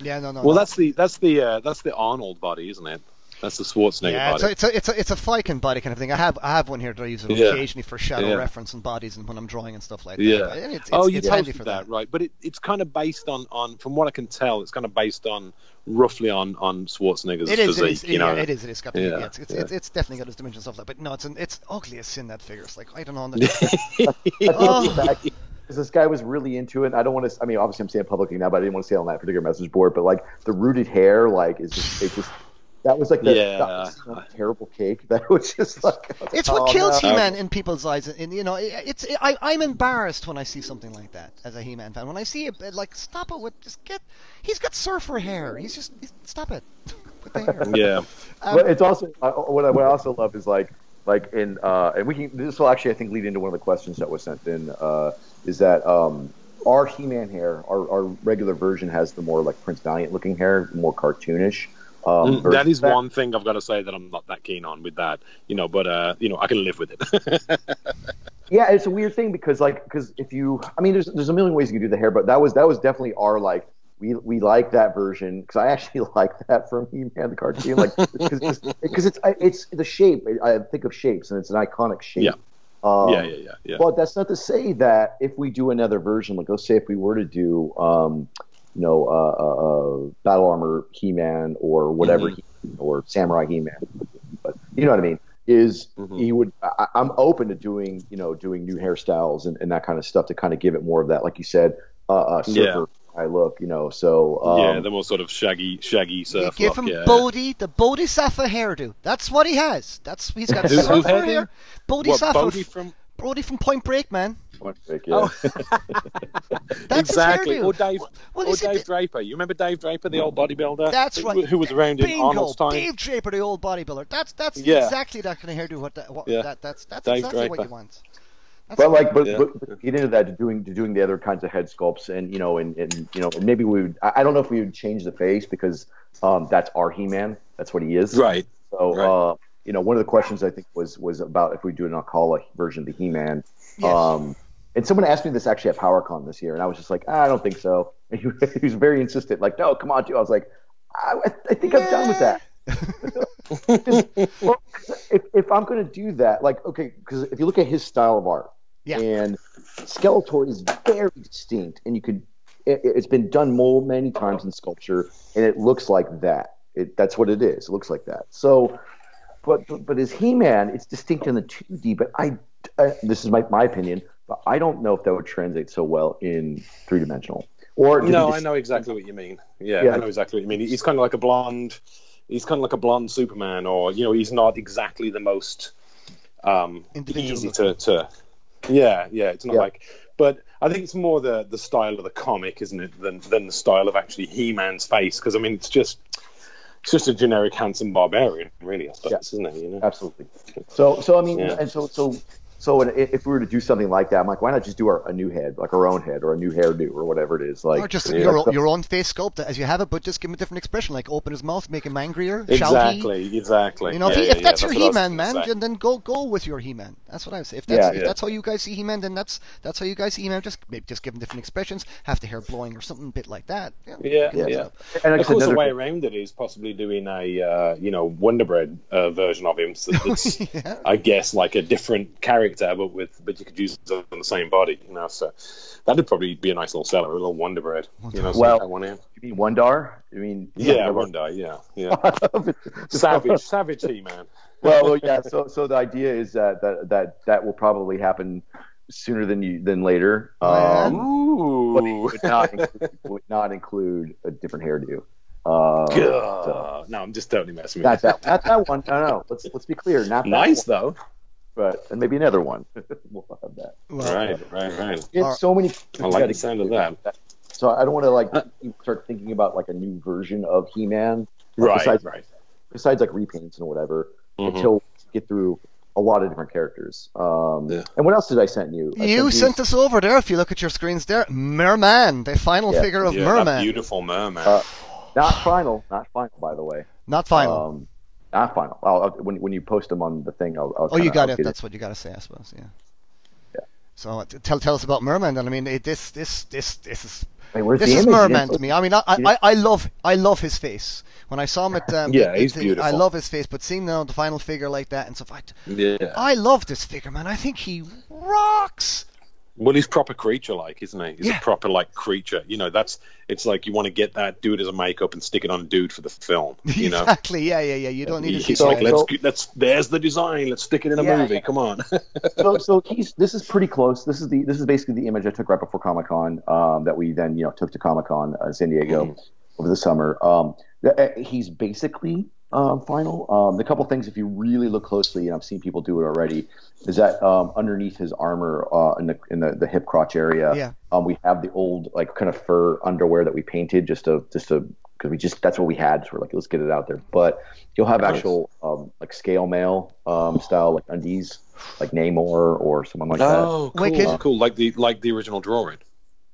Yeah, no, no. Well, no. that's the that's the uh, that's the Arnold body, isn't it? That's the Schwarzenegger yeah, it's a, body. it's a it's a it's a Phicen body kind of thing. I have I have one here that I use Yeah. occasionally for shadow Yeah. reference and bodies and when I'm drawing and stuff like that. Yeah. It's, it's, oh, you it's handy for that, that. right? But it, it's kind of based on, on, from what I can tell, it's kind of based on roughly on on Schwarzenegger's It is, physique. it is, you know, yeah, it is, it is. Got the, Yeah, yeah, it's, it's, yeah. it's, it's definitely got its dimensions of that, but no, it's an, it's ugly as sin that figure. It's like I don't know. I Oh. the this guy was really into it. I don't want to. I mean, obviously, I'm saying it publicly now, but I didn't want to say it on that particular message board. But like the rooted hair, like is just it just that was like the, Yeah. that was a terrible cake. That was just like was it's like, what oh, kills no. He-Man in people's eyes, and you know, it- it's I, I'm embarrassed when I see something like that as a He-Man fan. When I see it, like stop it with just get. He's got surfer hair. He's just he's, stop it. With the hair. yeah. Um, but it's also uh, what I, what I also love is like like in uh, and we can this will actually I think lead into one of the questions that was sent in uh, is that um, our He-Man hair our, our regular version has the more like Prince Valiant looking hair more cartoonish. Um, Mm, that is of one thing I've got to say that I'm not that keen on with that, you know. But uh, you know, I can live with it. Yeah, it's a weird thing because like because if you, I mean, there's there's a million ways you can do the hair, but that was that was definitely our like we we like that version because I actually like that from He-Man the cartoon, like because because it's it's the shape. I think of shapes and it's an iconic shape. Yeah. Um, yeah, yeah, yeah, yeah. But that's not to say that if we do another version, like let's say if we were to do, um, you know, uh, uh, uh, Battle Armor He-Man or whatever, Mhm. he, or Samurai He-Man, but you know what I mean. Is Mhm. he would? I, I'm open to doing, you know, doing new hairstyles and, and that kind of stuff to kind of give it more of that, like you said, uh, uh surfer high look, you know. So um, yeah, the more sort of shaggy, shaggy You surf give look. him yeah. Bodhi, the Bodhisattva hairdo. That's what he has. That's he's got Who- who surfer had hair. him? Bodhisattva. What, Bodhi from? Bodhi from Point Break, man. Yeah. Oh, That's exactly. Or Dave, Well, or Dave th- Draper. You remember Dave Draper, the old bodybuilder? That's who, right. Who was around in Bingo, Arnold's time? Dave Draper, the old bodybuilder. That's that's Yeah. exactly that kind of hairdo. What, that, what Yeah. that that's that's Dave exactly what you want. That's But like, but, Yeah. but, but get into that to doing to doing the other kinds of head sculpts, and you know, and, and you know, and maybe we would. I I don't know if we would change the face because um, that's our He-Man. That's what he is. Right. So, Right. uh, you know, one of the questions I think was was about if we do an Alcala version of the He-Man. Yes. Um, and someone asked me this actually at PowerCon this year, and I was just like, "Ah, I don't think so. And he, he was very insistent, like, no, come on, dude. I was like, I, I think I'm done with that. well, if, if I'm going to do that, like, okay, because if you look at his style of art, Yeah. and Skeletor is very distinct, and you could, it, it's been done more many times in sculpture, and it looks like that. It, that's what it is. It looks like that. So, but but, but as He-Man, it's distinct in the 2D. But I, I this is my my opinion, but I don't know if that would translate so well in three dimensional. Or No, he I know exactly what you mean. Yeah, Yeah. I know exactly what you mean. He's kind of like a blonde. He's kind of like a blonde Superman, or you know, he's not exactly the most um, easy to, to. Yeah, yeah, it's not Yeah. like. But I think it's more the the style of the comic, isn't it, than than the style of actually He-Man's face? Because I mean, it's just it's just a generic handsome barbarian, really. I suppose, Yeah. isn't it? You know. Absolutely. So, so I mean, Yeah. and so, so, so, if we were to do something like that, I'm like, why not just do our, a new head, like our own head, or a new hairdo, or whatever it is, like, or just Yeah. your, So- your own face sculpt as you have it, but just give him a different expression, like open his mouth, make him angrier, shouty. Exactly, exactly. You know, if, he, yeah, if yeah, that's your what I was He-Man, man, say. then go go with your He-Man. That's what I would say. If that's Yeah, if yeah. that's how you guys see He-Man, then that's that's how you guys see He-Man. Just maybe just give him different expressions, have the hair blowing or something, a bit like that. Yeah, you yeah. yeah. and of said, course, the way around it is possibly doing a uh, you know Wonder Bread uh, version of him. So that's, Yeah. I guess, like a different character, but with but you could use it on the same body. You know, so that'd probably be a nice little seller, a little Wonder Bread. You know, Well- that one in. you mean Wondar? I mean, Yeah, the- one yeah, yeah. Savage, savage He Man. well, well, yeah. So, so the idea is that that that that will probably happen sooner than you than later. Um, but would not include, would not include a different hairdo. Uh, so, No, I'm just totally messing with not you. that, not that one. No, no. Let's let's be clear. Not that Nice one, though. But and maybe another one. we'll have that. Well, Right, right, right. It's Are- so many. I like the sound of that. So I don't want to like start thinking about like a new version of He-Man. Right, Besides, right. besides like repaints and whatever, Mhm. until we get through a lot of different characters. Um, Yeah. And what else did I send you? I You sent sent us over there. If you look at your screens there, Merman, the final Yeah. figure of Yeah, that Merman, beautiful merman. Uh, not final, not final, by the way. not final. Um, not final. I'll, I'll, when when you post them on the thing, I'll. I'll oh, you got it. That's what you got to say, I suppose. Yeah. Yeah. So uh, tell tell us about Merman. Then I mean, it, this this this this is this is Merman to me. I mean, I, I, I love I love his face. When I saw him at um, Yeah, the- he's the- beautiful. I love his face, but seeing now the final figure like that and stuff, I, yeah. I love this figure, man. I think he rocks. Well, he's proper creature like, isn't he? He's Yeah. a proper like creature. You know, that's it's like you want to get that, do it as a makeup, and stick it on a dude for the film. You know, exactly. Yeah, yeah, yeah. You don't need to see it's like let's so- let's there's the design. Let's stick it in a Yeah, movie. yeah. Come on. so, so he's this is pretty close. This is the this is basically the image I took right before Comic Con um, that we then you know took to Comic Con uh, San Diego Mhm. over the summer. Um, uh, he's basically um, final. Um, the couple things, if you really look closely, and I've seen people do it already, is that um, underneath his armor uh, in the in the, the hip crotch area, Yeah. um, we have the old like kind of fur underwear that we painted just to just to because we just that's what we had. So we're like, let's get it out there. But you'll have Nice. actual um, like scale mail um, style like undies, like Namor or someone like that. oh, cool, Wicked. cool. Like the like the original drawing.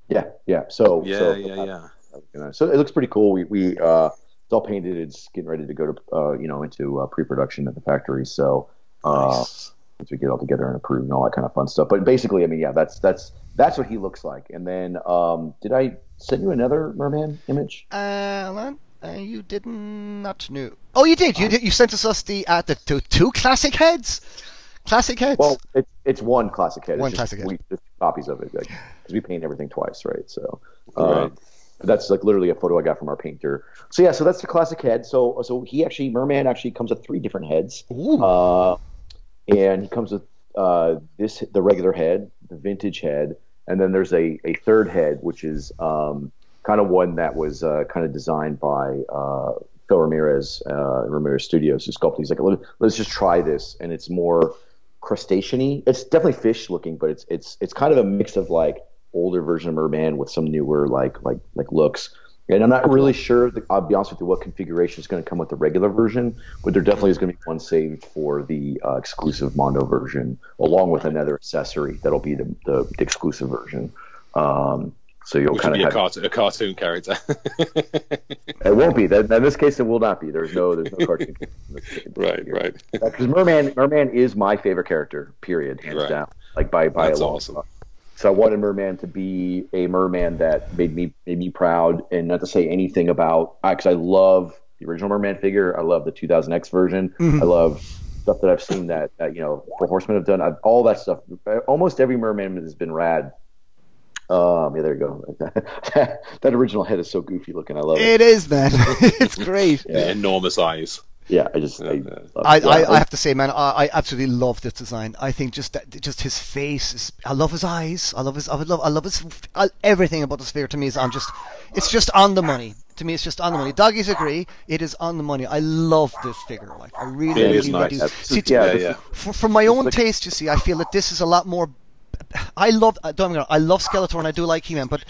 Yeah, yeah. So Yeah, so, yeah, yeah. you know, so it looks pretty cool. We we uh, it's all painted. It's getting ready to go to uh, you know into uh, pre-production at the factory. So uh, Nice. once we get all together and approved and all that kind of fun stuff. But basically, I mean, yeah, that's that's that's what he looks like. And then um, did I send you another merman image? Alan, uh, you did not know. Oh, you did. You did. You sent us us the uh, the two, two classic heads. Classic heads. Well, it's it's one classic head. It's One just- classic head. We just copies of it because we paint everything twice, right? So. Right. That's like literally a photo I got from our painter. So yeah, so that's the classic head. So so he actually Merman actually comes with three different heads. Uh, and he comes with uh, this the regular head, the vintage head, and then there's a, a third head, which is um, kind of one that was uh, kind of designed by uh, Phil Ramirez, uh, Ramirez Studios, who sculpted. He's like, Let, let's just try this, and it's more crustacean-y. It's definitely fish looking, but it's it's it's kind of a mix of like older version of Merman with some newer like like like looks. And I'm not really sure. I'll be honest with you, what configuration is going to come with the regular version, but there definitely is going to be one saved for the uh, exclusive Mondo version, along with another accessory that'll be the, the, the exclusive version. Um, so you'll kind be of a, have. cartoon, a cartoon character. It won't be. That, in this case, it will not be. There's no there's no cartoon. in this right, right. Because Merman Merman is my favorite character. Period, hands Right. down. Like by by That's a long awesome. Shot. So I wanted Merman to be a merman that made me made me proud, and not to say anything about because I love the original Merman figure. I love the 2000X version. Mhm. I love stuff that I've seen that, that you know Four Horsemen have done. I've, all that stuff. Almost every merman has been rad. Um, yeah, there you go. that original head is so goofy looking. I love it. It is, man. it's great. The enormous eyes. Yeah, I just. I, Yeah. I. I, I have to say, man, I, I absolutely love this design. I think just that, just his face. Is, I love his eyes. I love his. I would love. I love his. I, everything about this figure to me is on just. It's just on the money. To me, it's just on the money. Doggies agree. It is on the money. I love this figure. Like I really, It really, is really nice. do. See, yeah, Yeah, this yeah. for, for my own like- taste, you see, I feel that this is a lot more. I love. uh, Don't wrong, I love Skeletor and I do like He-Man, but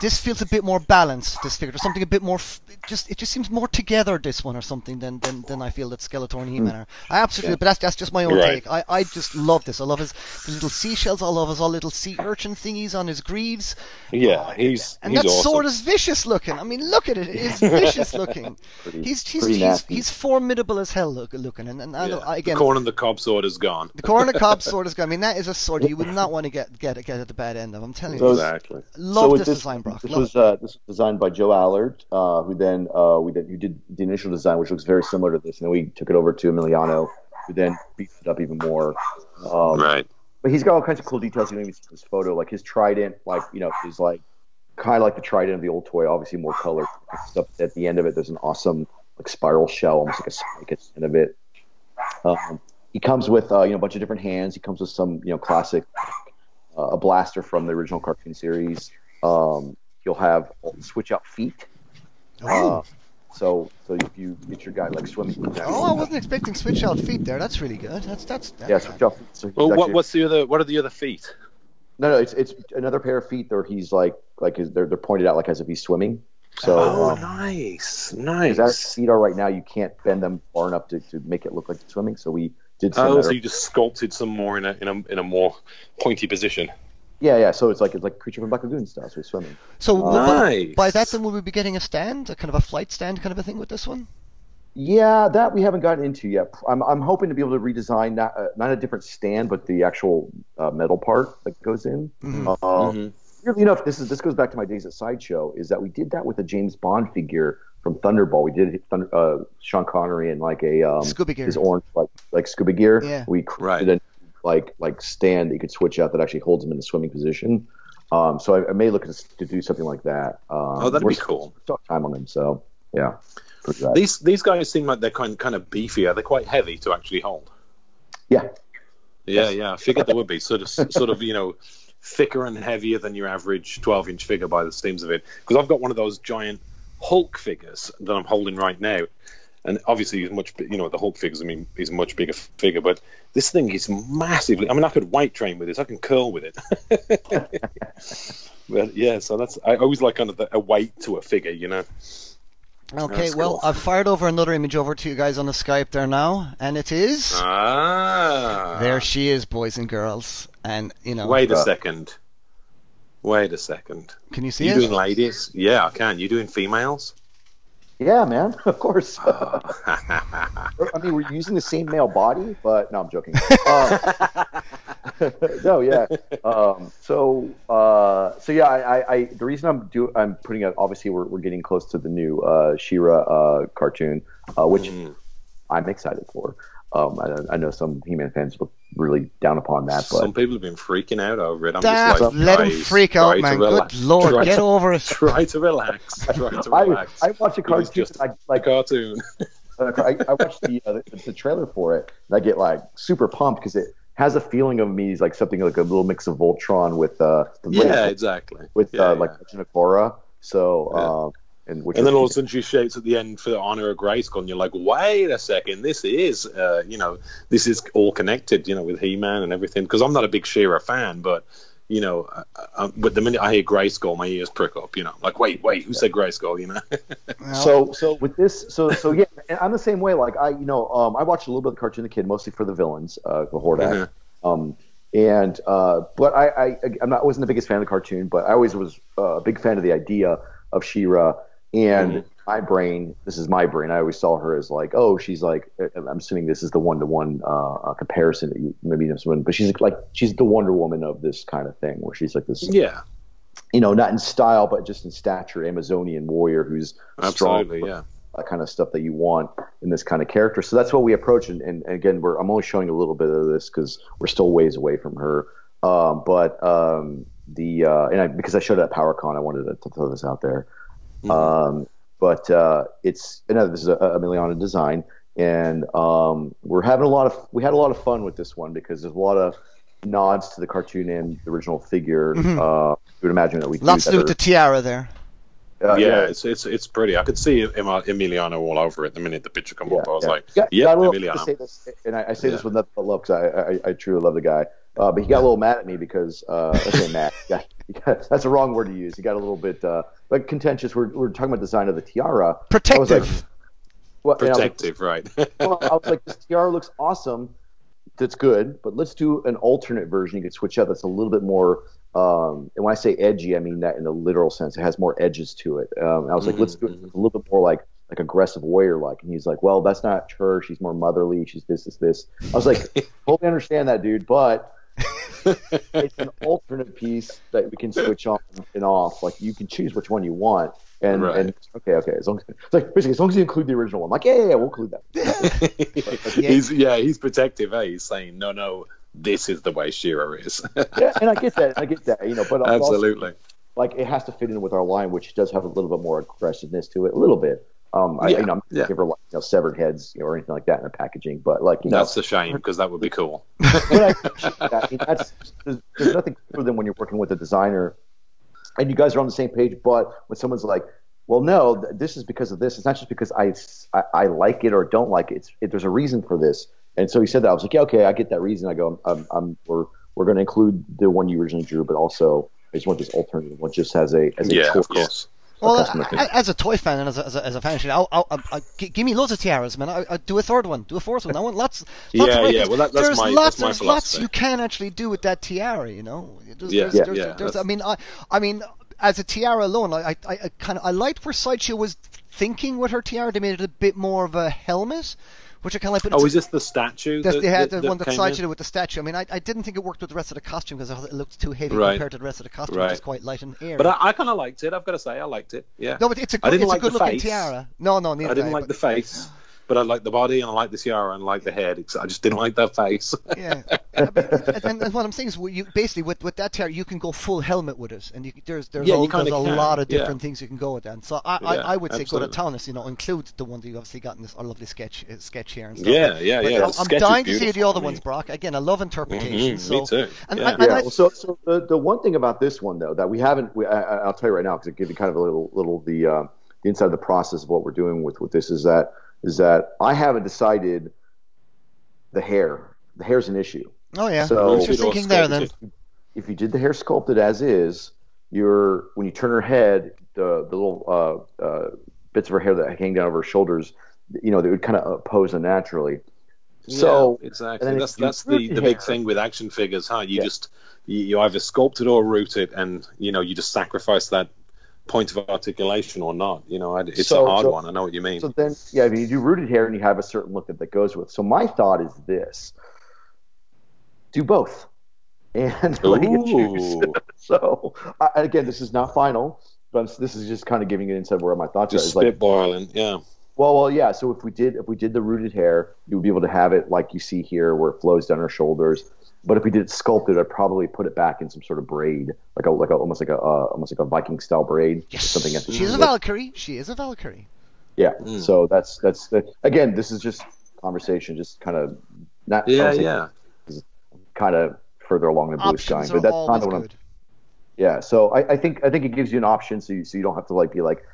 this feels a bit more balanced. This figure, there's something a bit more. It just it just seems more together. This one or something than than, than I feel that Skeletor and He-Man are. I absolutely, but that's that's just my own Right. take. I, I just love this. I love his little seashells. I love his all little sea urchin thingies on his greaves. Yeah, he's And he's that awesome. sword is vicious looking. I mean, look at it. It's vicious looking. Pretty- he's he's pretty he's, he's formidable as hell look, looking. And, and Yeah. I, again, the corn and the cob sword is gone. the corn and the cob sword is gone. I mean, that is a sword you would not want to get get get at the bad end of. I'm telling you. Exactly. Love with this, design, Brock. This Love was uh, this was designed by Joe Allard, uh, who then uh, we did, who did the initial design, which looks very similar to this, and then we took it over to Emiliano, who then beefed it up even more. Um, Right. But he's got all kinds of cool details. You don't even see this photo, like his trident, like you know, is like kind of like the trident of the old toy, obviously more colored stuff. At the end of it, there's an awesome like spiral shell, almost like a spike at the end of it. Um, he comes with uh, you know a bunch of different hands. He comes with some you know classic uh, a blaster from the original cartoon series. Um, you'll have switch out feet. Oh. Uh, so so if you get your guy like swimming. Oh, I wasn't expecting switch out feet there. That's really good. That's that's. that's Yeah, switch out feet. So he's Well, what, actually- what's the other? What are the other feet? No, no, it's it's another pair of feet where he's like like his, they're they're pointed out like as if he's swimming. So oh, um, nice, because as nice. feet are right now, you can't bend them far enough to, to make it look like swimming. So we did some. Oh, so you just sculpted some more in a in a in a more pointy position. yeah, yeah. So it's like it's like creature from Black Lagoon style. So he's swimming. So w- by- Nice. by that, then will we be getting a stand, a kind of a flight stand kind of a thing with this one? Yeah, that we haven't gotten into yet. I'm I'm hoping to be able to redesign not uh, not a different stand, but the actual uh, metal part that goes in. Mhm. Uh, Mhm. Weirdly enough, this is this goes back to my days at Sideshow. Is that we did that with a James Bond figure from Thunderball. We did Thunder, uh, Sean Connery in like a um, Scuba gear. his orange like like scuba gear. Yeah. We created a like like stand that you could switch out that actually holds him in the swimming position. Um, so I, I may look to, to do something like that. Um, Oh, that'd we're be cool. Still have time on them, so yeah. These these guys seem like they're kind kind of beefier. They're quite heavy to actually hold. Yeah, Yeah, yeah. I figured they would be sort of sort of you know thicker and heavier than your average 12 inch figure by the steams of it. Because I've got one of those giant Hulk figures that I'm holding right now, and obviously he's much bi- you know the Hulk figures. I mean he's a much bigger figure, but this thing is massively. I mean I could weight train with this. I can curl with it. but yeah, so that's I always like kind of the, a weight to a figure, you know. Okay, That's well, cool. I've fired over another image over to you guys on the Skype there now, and it is. Ah, there she is, boys and girls. And, you know, Wait a Uh, second. Wait a second. can you see You it? doing ladies? Yeah, I can. You doing females? yeah, man. Of course. Oh. I mean, we're using the same male body, but no, I'm joking. Uh, no, yeah. Um, so, uh, so yeah, I, I, I, the reason I'm do, I'm putting out. Obviously, we're, we're getting close to the new uh, She-Ra uh, cartoon, uh, which Mm. I'm excited for. Um, I, I know some He-Man fans look really down upon that, but Some people have been freaking out over it. I'm Daft, just like, let him freak try out, to man. relax. Good lord, Try get to- over it. Try to relax. Try to I, relax. I watch a cartoon. just I, a like cartoon. Uh, I, I watched the, uh, the the trailer for it, and I get like super pumped because it has a feeling of me as like something like a little mix of Voltron with uh the Yeah, exactly. with Yeah, uh, yeah. like Legend of Korra. So Yeah. um, and which And then all of a sudden she shouts at the end for the honor of Grayskull, and you're like, wait a second, this is, uh, you know, this is all connected, you know, with He-Man and everything. Because I'm not a big She-Ra fan, but you know, uh, uh, but the minute I hear Grayskull, my ears prick up. You know, like, wait, wait, who said Grayskull? You know. So so with this so so yeah I'm the same way like I you know um, I watched a little bit of the cartoon the kid mostly for the villains uh, the Hordak Mhm. um, and uh, but I, I I'm not wasn't the biggest fan of the cartoon but I always was uh, a big fan of the idea of She-Ra and Mhm. my brain this is my brain I always saw her as like oh she's like uh, I'm assuming this is the one to one comparison that you maybe know someone but she's like she's the Wonder Woman of this kind of thing where she's like this yeah, you know not in style but just in stature Amazonian warrior who's strong absolutely. Yeah. that kind of stuff that you want in this kind of character. So that's what we approach. And, and again, we're I'm only showing a little bit of this because we're still ways away from her. Um, but um, the uh, and I, because I showed it at PowerCon, I wanted to, to throw this out there. Mhm. Um, but uh, it's you know, this is a, a Emiliano design, and um, we're having a lot of we had a lot of fun with this one because there's a lot of nods to the cartoon and the original figure. Mhm. Uh, you would imagine that we do Lots to do with the tiara there. uh, yeah, it's it's it's pretty. I could see Emma- Emiliano all over it the minute the picture come up. I was like, yeah, yeah, got a little, Emiliano. say this, and I, I say this with nothing but love because I, I, I truly love the guy. Uh, but he got a little mad at me because uh, I say mad. He got- got- that's the wrong word to use. He got a little bit uh, like contentious. We're, we're talking about design of the tiara. I was like, Protective. well, and I was like, Protective, right? well, I was like, this tiara looks awesome. That's good, but let's do an alternate version. You could switch out. That's a little bit more. Um, and when I say edgy, I mean that in a literal sense. It has more edges to it. Um, I was like, Mhm, let's do it a little bit more like like aggressive warrior like. And he's like, well, that's not her. She's more motherly. She's this, this, this. I was like, totally understand that, dude, but it's an alternate piece that we can switch on and off. Like you can choose which one you want. And, Right. and okay, okay. As long as it's like basically as long as you include the original one, I'm like yeah, yeah, yeah, we'll include that. he's yeah, he's protective. Eh? He's saying no, no, this is the way She-Ra is. yeah, and I get that. I get that. You know, but I'm also- Absolutely. like it has to fit in with our line, which does have a little bit more aggressiveness to it, a little bit. Um, I, Yeah, you know, I'm not yeah. give her like you know severed heads you know, or anything like that in the packaging, but like you know, That's a shame because that would be cool. but I that. I mean, that's there's, there's nothing cooler than when you're working with a designer and you guys are on the same page. But when someone's like, "Well, no, th- this is because of this," it's not just because I I, I like it or don't like it. It's, it. There's a reason for this. And so he said that. I was like, "Yeah, okay, I get that reason." I go, "I'm, I'm we're we're going to include the one you originally drew, but also I just want this alternative one just as a as a Yeah, choice." of course. Well, I- as a toy fan and as a, as a, as a fan, I'll, I'll, I'll, give me loads of tiaras, man. I, do a third one, do a fourth one. I want lots. lots Yeah, of yeah, well, that- that's there's my- lots, that's my there's lots you can actually do with that tiara. You know, there's, Yeah, there's, yeah, there's, yeah, there's- I mean, I, I mean, as a tiara alone, I, I, I kind of, I liked where Sideshow was thinking with her tiara. They made it a bit more of a helmet, which I kind of like. But Oh, is this the statue? That- they had that- the one that in? it with the statue. I mean, I, I didn't think it worked with the rest of the costume because it looked too heavy Right. compared to the rest of the costume, Right. which is quite light and airy. But I, I kind of liked it. I've got to say, I liked it. Yeah. no, but it's a I good, it's like a good looking face. tiara. No, no, neither I didn't did like but- the face, but I like the body and I like the tiara and I like the head. I just didn't like that face. Yeah, and, and, and what I'm saying is, you basically with, with that tiara, you can go full helmet with it, and you, there's there's, Yeah, a, you there's a lot of yeah. different things you can go with that. And so I, I, Yeah, I would say go to absolutely. Taunus, you know, include the one that you obviously got in this our lovely sketch uh, sketch here and stuff. Yeah, yeah, But yeah, I'm, the I'm sketch is dying to see the other ones, Brock. Again, I love interpretation. Mhm, so, me too. And, Yeah. and, and yeah. I, well, so so the, the one thing about this one though that we haven't, we, I, I- I'll tell you right now because it gives you kind of a little little the uh, the inside of the process of what we're doing with with this is that is that I haven't decided the hair. The hair's an issue. oh yeah, So- what's your thinking there then? If you did the hair sculpted as is, you're when you turn her head, the the little uh, uh, bits of her hair that hang down over her shoulders, you know, they would kind of pose unnaturally. So yeah, exactly. and That's that's the, the the big thing with action figures, huh? You Yeah. just you, you either sculpt it or root it, and you know you just sacrifice that point of articulation or not. You know, it's So- a hard so- one. I know what you mean. So then, yeah, I mean, you do rooted hair and you have a certain look that that goes with. So my thought is this: do both, and you choose. So I, again, this is not final, but I'm, this is just kind of giving an insight where my thoughts just are. Like, spitballing, yeah. well, well, yeah. So if we did, if we did the rooted hair, you would be able to have it like you see here, where it flows down her shoulders. But if we did it sculpted, I'd probably put it back in some sort of braid, like a like a, almost like a uh, almost like a Viking style braid, or something. at the She is a. Valkyrie. She is a Valkyrie. Yeah. Mm. So that's that's the, again, this is just conversation, just kind of not Yeah, yeah. kind of further along the blue sky. But that's kind of what I'm. good. Yeah. So I, I think I think it gives you an option, so you so you don't have to like be like.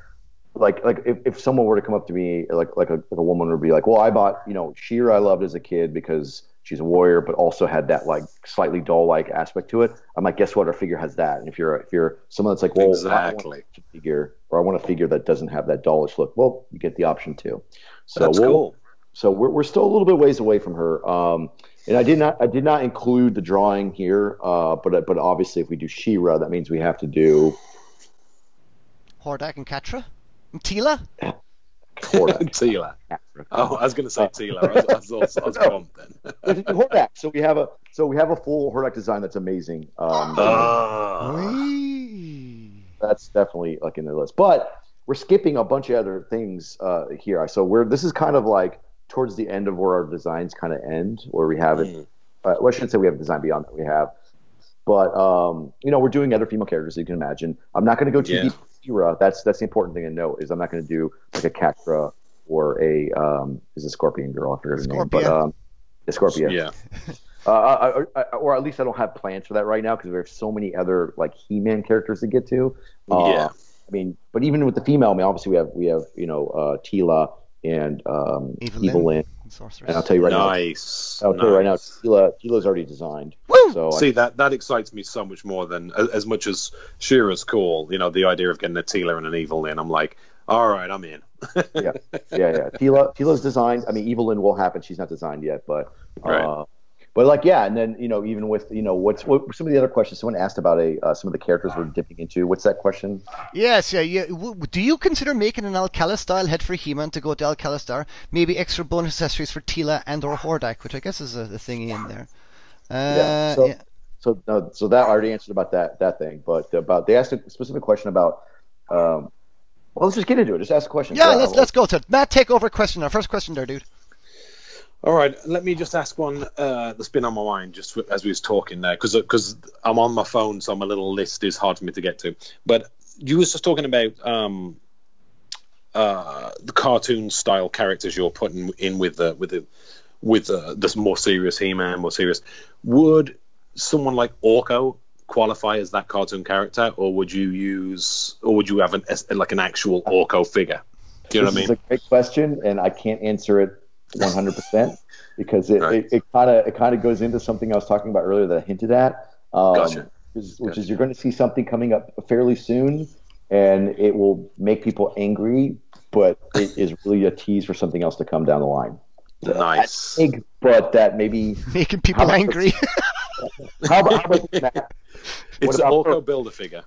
Like, like if, if someone were to come up to me, like like a, like a woman would be like, well, I bought, you know, She-Ra I loved as a kid because she's a warrior, but also had that like slightly doll like aspect to it. I'm like, guess what? Our figure has that. And if you're if you're someone that's like, well, I Exactly. want a figure, or I want a figure that doesn't have that dollish look, well, you get the option too. So That's we'll, cool. so we're, we're still a little bit ways away from her. Um, and I did not I did not include the drawing here, uh, but but obviously if we do She-Ra, that means we have to do Hordak and Catra. And Teela. Hordak. Teela. Oh, I was going to say Teela. I was, I was, also- I was pumped then. To do Hordak. So we have a so we have a full Hordak design that's amazing. Um, Ah. That's definitely like in the list. But we're skipping a bunch of other things uh, here. So we're this is kind of like towards the end of where our designs kind of end, where we have it. Mm. Uh, well, I shouldn't say we have a design beyond that. We have But um, you know, we're doing other female characters. You can imagine. I'm not going to go too Yeah. deep. Kira. That's that's the important thing to note is I'm not going to do like a Catra or a um, is a Scorpion girl. I forget her name, but Scorpia. um, the Scorpio. Yeah. Uh, I, I, I- or at least I don't have plans for that right now because we have so many other like He-Man characters to get to. Uh, Yeah. I mean, but even with the female, I mean, obviously we have we have you know uh, Teela and um, Evil-Lyn. Evil-Lyn, Sorceress. and I'll tell you right nice. now, I'll tell you right now, nice. Teela Teela's already designed. Woo! So I- See that that excites me so much more than as, as much as She-Ra's cool. You know, the idea of getting a Teela and an Evil-Lyn. I'm like, all right, I'm in. yeah, yeah, yeah. Teela, Teela's designed. I mean, Evil-Lyn will happen. She's not designed yet, but, Right. Uh, uh, but like, yeah. And then you know, even with you know, what's what some of the other questions? Someone asked about a uh, some of the characters we're dipping into. What's that question? Yes, yeah, yeah. Do you consider making an Alcala style head for He-Man to go to Alcala Star? Maybe extra bonus accessories for Teela and or Hordak, which I guess is a, a thingy in there. Uh, Yeah, so- yeah. So no, so that I already answered about that that thing. But about they asked a specific question about. Um, well, let's just get into it. Just ask a question. Yeah, let's let's go to it. Matt. Take over question. Our first question there, dude. All right, let me just ask one uh, that's been on my mind just as we was talking there, because because I'm on my phone, so my little list is hard for me to get to. But you was just talking about um, uh, the cartoon style characters you're putting in with the with the with the, this more serious He-Man, more serious. Would someone like Orko qualify as that cartoon character, or would you use, or would you have an like an actual Orko figure? Do you know what I mean? a great question, and I can't answer it 100 percent because it Right. it kind of it kind of goes into something I was talking about earlier that I hinted at. Um, Gotcha. Which, is, which Gotcha. is you're going to see something coming up fairly soon, and it will make people angry, but it is really a tease for something else to come down the line. Nice. Big, but that maybe Making people How about- angry. how about, how about this, Matt? It's What an about- Orko build a figure.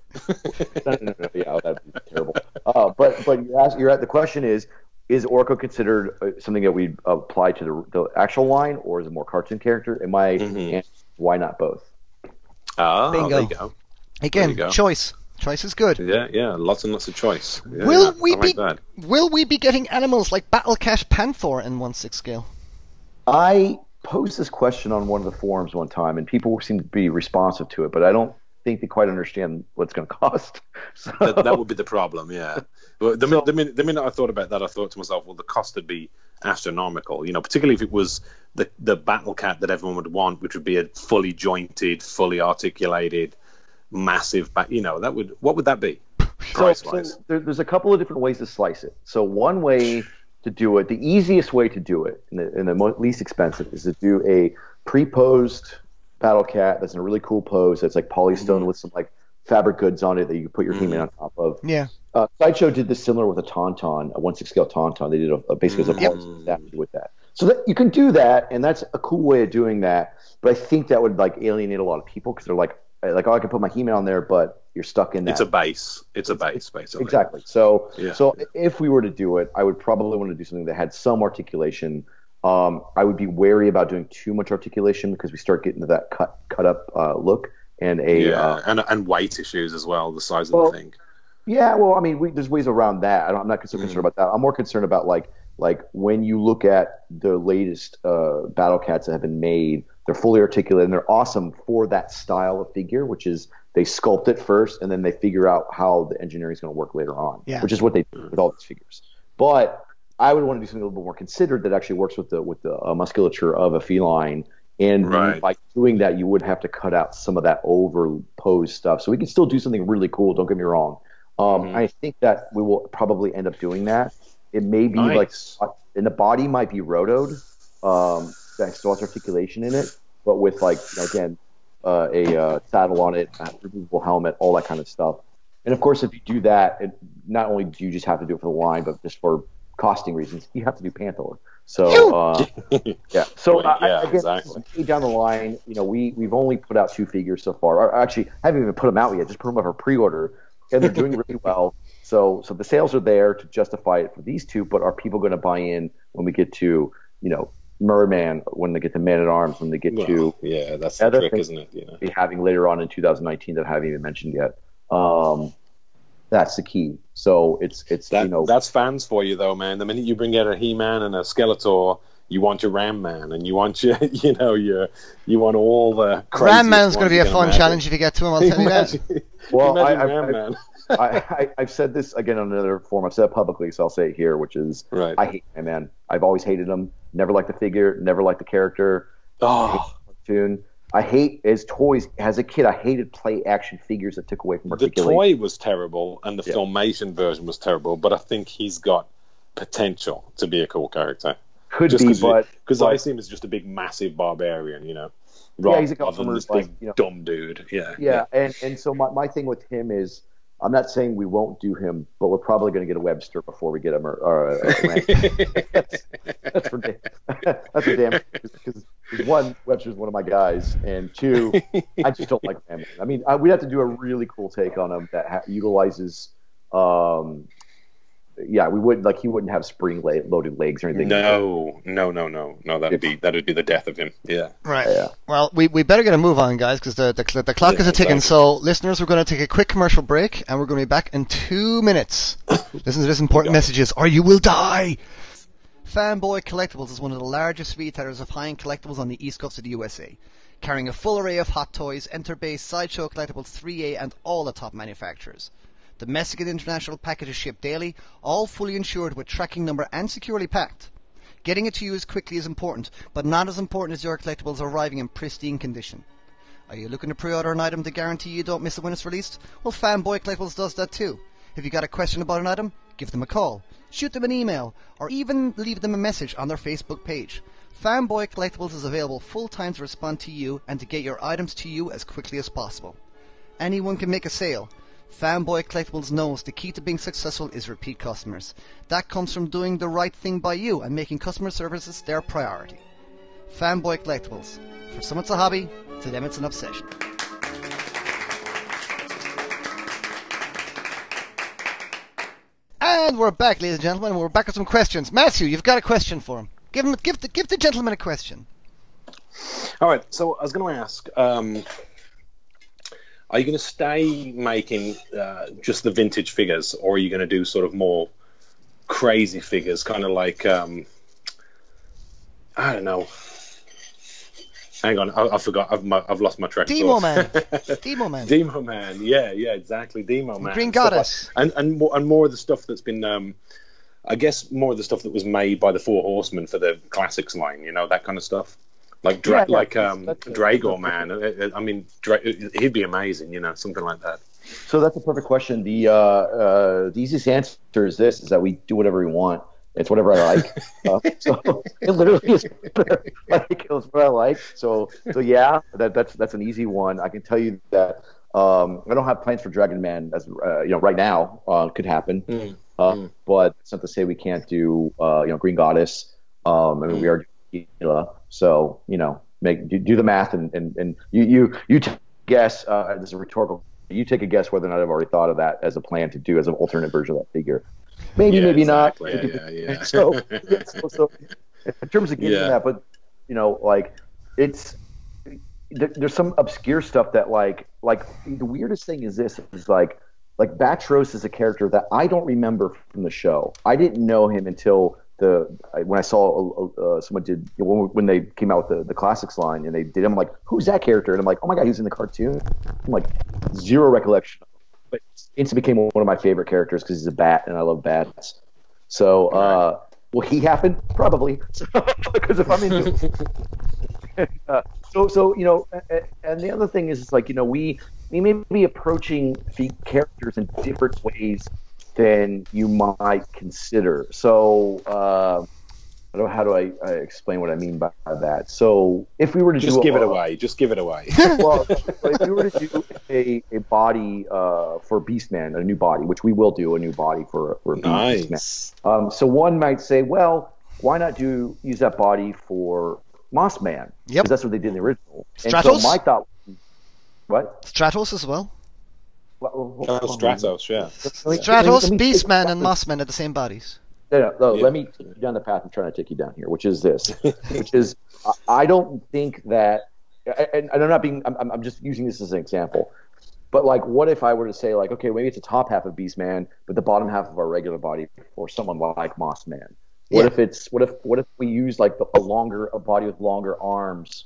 no, no, no, no, yeah, that'd be terrible. Uh, but but you're, ask, you're at the question is is Orko considered uh, something that we apply to the, the actual line, or is it more cartoon character? And my Mhm. answer why not both? Ah, Bingo. there you go. Again, you go. choice. Choice is good. Yeah, yeah, lots and lots of choice. Yeah, Will we like be that. Will we be getting animals like Battle Cat Panther in one six scale? I posed this question on one of the forums one time, and people seem to be responsive to it, but I don't think they quite understand what's going to cost. So, That, that would be the problem, yeah. But the, minute, the, minute, the minute I thought about that, I thought to myself, well, the cost would be astronomical. You know, particularly if it was the the battle cat that everyone would want, which would be a fully jointed, fully articulated, massive. Ba- you know, that would what would that be? So, so there, there's a couple of different ways to slice it. So one way to do it, the easiest way to do it, and the, and the mo- least expensive, is to do a pre-posed battle cat that's in a really cool pose. That's like polystone Mhm. with some like fabric goods on it that you can put your Mhm. He-Man on top of. Yeah. Uh, Sideshow did this similar with a tauntaun, a one six scale tauntaun. They did a, a basically as a Yep. polystone statue with that. So that you can do that, and that's a cool way of doing that. But I think that would like alienate a lot of people because they're like, like, oh, I can put my He-Man on there, but you're stuck in that. it's a base. It's a base, basically. Exactly. So, Yeah. so if we were to do it, I would probably want to do something that had some articulation. Um, I would be wary about doing too much articulation because we start getting to that cut cut up uh, look and a Yeah, uh, and and weight issues as well. The size of the thing. yeah. Well, I mean, we, there's ways around that. I don't, I'm not so Mm. concerned about that. I'm more concerned about like like when you look at the latest uh, battle cats that have been made. They're fully articulated and they're awesome for that style of figure, which is they sculpt it first and then they figure out how the engineering is going to work later on, Yeah. which is what they do with all these figures. But I would want to do something a little bit more considered that actually works with the with the uh, musculature of a feline. And Right. by doing that, you would have to cut out some of that overposed stuff. So we can still do something really cool. Don't get me wrong. Um, Mhm. I think that we will probably end up doing that. It may be Nice. like, and the body might be rotoed. Um, that still has articulation in it, but with like you know, again uh, a uh, saddle on it, a removable helmet, all that kind of stuff. And of course, if you do that, it, not only do you just have to do it for the line, but just for costing reasons, you have to do Panther. So uh, yeah. So Well, I- yeah, I, again, exactly. down the line, you know, we we've only put out two figures so far. Or actually, I haven't even put them out yet. Just put them up for pre-order, and they're doing really well. So so the sales are there to justify it for these two. But are people going to buy in when we get to you know Merman, when they get to Man at Arms, when they get Well, to yeah, that's the Other trick, thing- isn't it? You know. be having later on in 2019 that I haven't even mentioned yet. Um, that's the key. So it's it's That, you know that's fans for you, though, man. The minute you bring out a He-Man and a Skeletor, you want your Ram Man, and you want your, you know, your, you want all the. Ram Man's going to be a fun imagine. challenge if you get to him. I'll tell you that. Well, I, I, Ram I, man. I, I I've said this again on another forum. I've said it publicly, so I'll say it here, which is Right. I hate Ram Man. I've always hated him. Never liked the figure. Never liked the character. Oh, Cartoon. I hate as toys. As a kid, I hated play action figures that took away from the toy was terrible, and the Yeah. filmation version was terrible. But I think he's got potential to be a cool character. Could Just be, but because I see him as just a big, massive barbarian, you know. Yeah, he's a customer, this like, big you know- dumb dude. Yeah, yeah, and and so my, my thing with him is I'm not saying we won't do him, but we're probably going to get a Webster before we get him. Or, or a that's, that's for damn. That's for damn. Because one, Webster's one of my guys, and two, I just don't like Ram I mean, I, we'd have to do a really cool take on him that ha- utilizes. Um, yeah, we would like he wouldn't have spring la- loaded legs or anything. No, no, no, no, no. That'd be that'd be the death of him. Yeah. Right. Yeah. Well, we, we better get a move on, guys, because the, the the clock Yeah, is a ticking. exactly. So, listeners, we're going to take a quick commercial break, and we're going to be back in two minutes. Listen to this important messages, or you will die. Fanboy Collectibles is one of the largest retailers of high-end collectibles on the east coast of the USA, carrying a full array of hot toys, Enterbay, Sideshow Collectibles 3A, and all the top manufacturers. Domestic Mexican international packages shipped daily, all fully insured with tracking number and securely packed. Getting it to you as quickly is important, but not as important as your collectibles arriving in pristine condition. Are you looking to pre-order an item to guarantee you don't miss it when it's released? Well, Fanboy Collectibles does that too. If you got a question about an item, give them a call, shoot them an email, or even leave them a message on their Facebook page. Fanboy Collectibles is available full time to respond to you and to get your items to you as quickly as possible. Anyone can make a sale. Fanboy Collectibles knows the key to being successful is repeat customers. That comes from doing the right thing by you and making customer services their priority. Fanboy Collectibles. For some it's a hobby, to them it's an obsession. And we're back, ladies and gentlemen. We're back with some questions. Matthew, you've got a question for him. Give him, give the, give the gentleman a question. All right. So I was going to ask, um, are you going to stay making uh, just the vintage figures, or are you going to do sort of more crazy figures, kind of like um, I don't know. Hang on, I, I forgot. I've, my, I've lost my track. of Demo. Man. Demo Man. Demo Man, yeah, yeah, exactly, Demo Man. Green Stuff like- Goddess. and and more, and more of the stuff that's been, um, I guess, more of the stuff that was made by the Four Horsemen for the classics line, you know, that kind of stuff. Like Dra- Yeah, yeah, like um, that's- Dragor Man. I mean, Dra- he'd be amazing, you know, something like that. So that's a perfect question. The uh, uh, the easiest answer is this: is that we do whatever we want. It's whatever I like. uh, so it literally is like it's what I like. So so yeah, that that's that's an easy one. I can tell you that um, I don't have plans for Dragon Man as uh, you know right now. Uh, could happen, Mm. uh, but it's not to say we can't do uh, you know Green Goddess. Um, I mean we are Gila, so you know make do, do the math and and, and you you you t- guess. Uh, this is a rhetorical. You take a guess whether or not I've already thought of that as a plan to do as an alternate version of that figure. Maybe, Yeah, maybe exactly. not. Yeah, yeah, yeah. so, yeah, so, so in terms of getting Yeah. that, but you know, like it's there, there's some obscure stuff that like like the weirdest thing is this is like like Batros is a character that I don't remember from the show. I didn't know him until the when I saw uh, uh, someone did when, when they came out with the, the classics line and they did. I'm like, who's that character? And I'm like, oh my god, he's in the cartoon. I'm like zero recollection, but instantly became one of my favorite characters because he's a bat and I love bats. So, uh, will he happen? Probably, because if I'm into uh, so so you know, and the other thing is, it's like you know, we we may be approaching the characters in different ways than you might consider. So. Uh, I don't know how do I, I explain what I mean by that. So if we were to Just do give it away. Just give it away. well, if we were to do a, a body uh, for Beastman, a new body, which we will do a new body for, for Beastman. Um, so one might say, well, why not do use that body for Moss Man? Yep. Because that's what they did in the original. Stratos? And so my thought, what? Stratos as well. What- what- Oh, Stratos, yeah. Let Stratos, let me- Beastman, and Mossman are the same bodies. No, no, no, Yeah. Let me take you down the path I'm trying to take you down here, which is this, which is I- I don't think that, and, and I'm not being, I'm, I'm just using this as an example. But like, what if I were to say like, okay, maybe it's the top half of Beastman, but the bottom half of our regular body, or someone like Moss Man. What Yeah. if it's what if what if we use like the, a longer a body with longer arms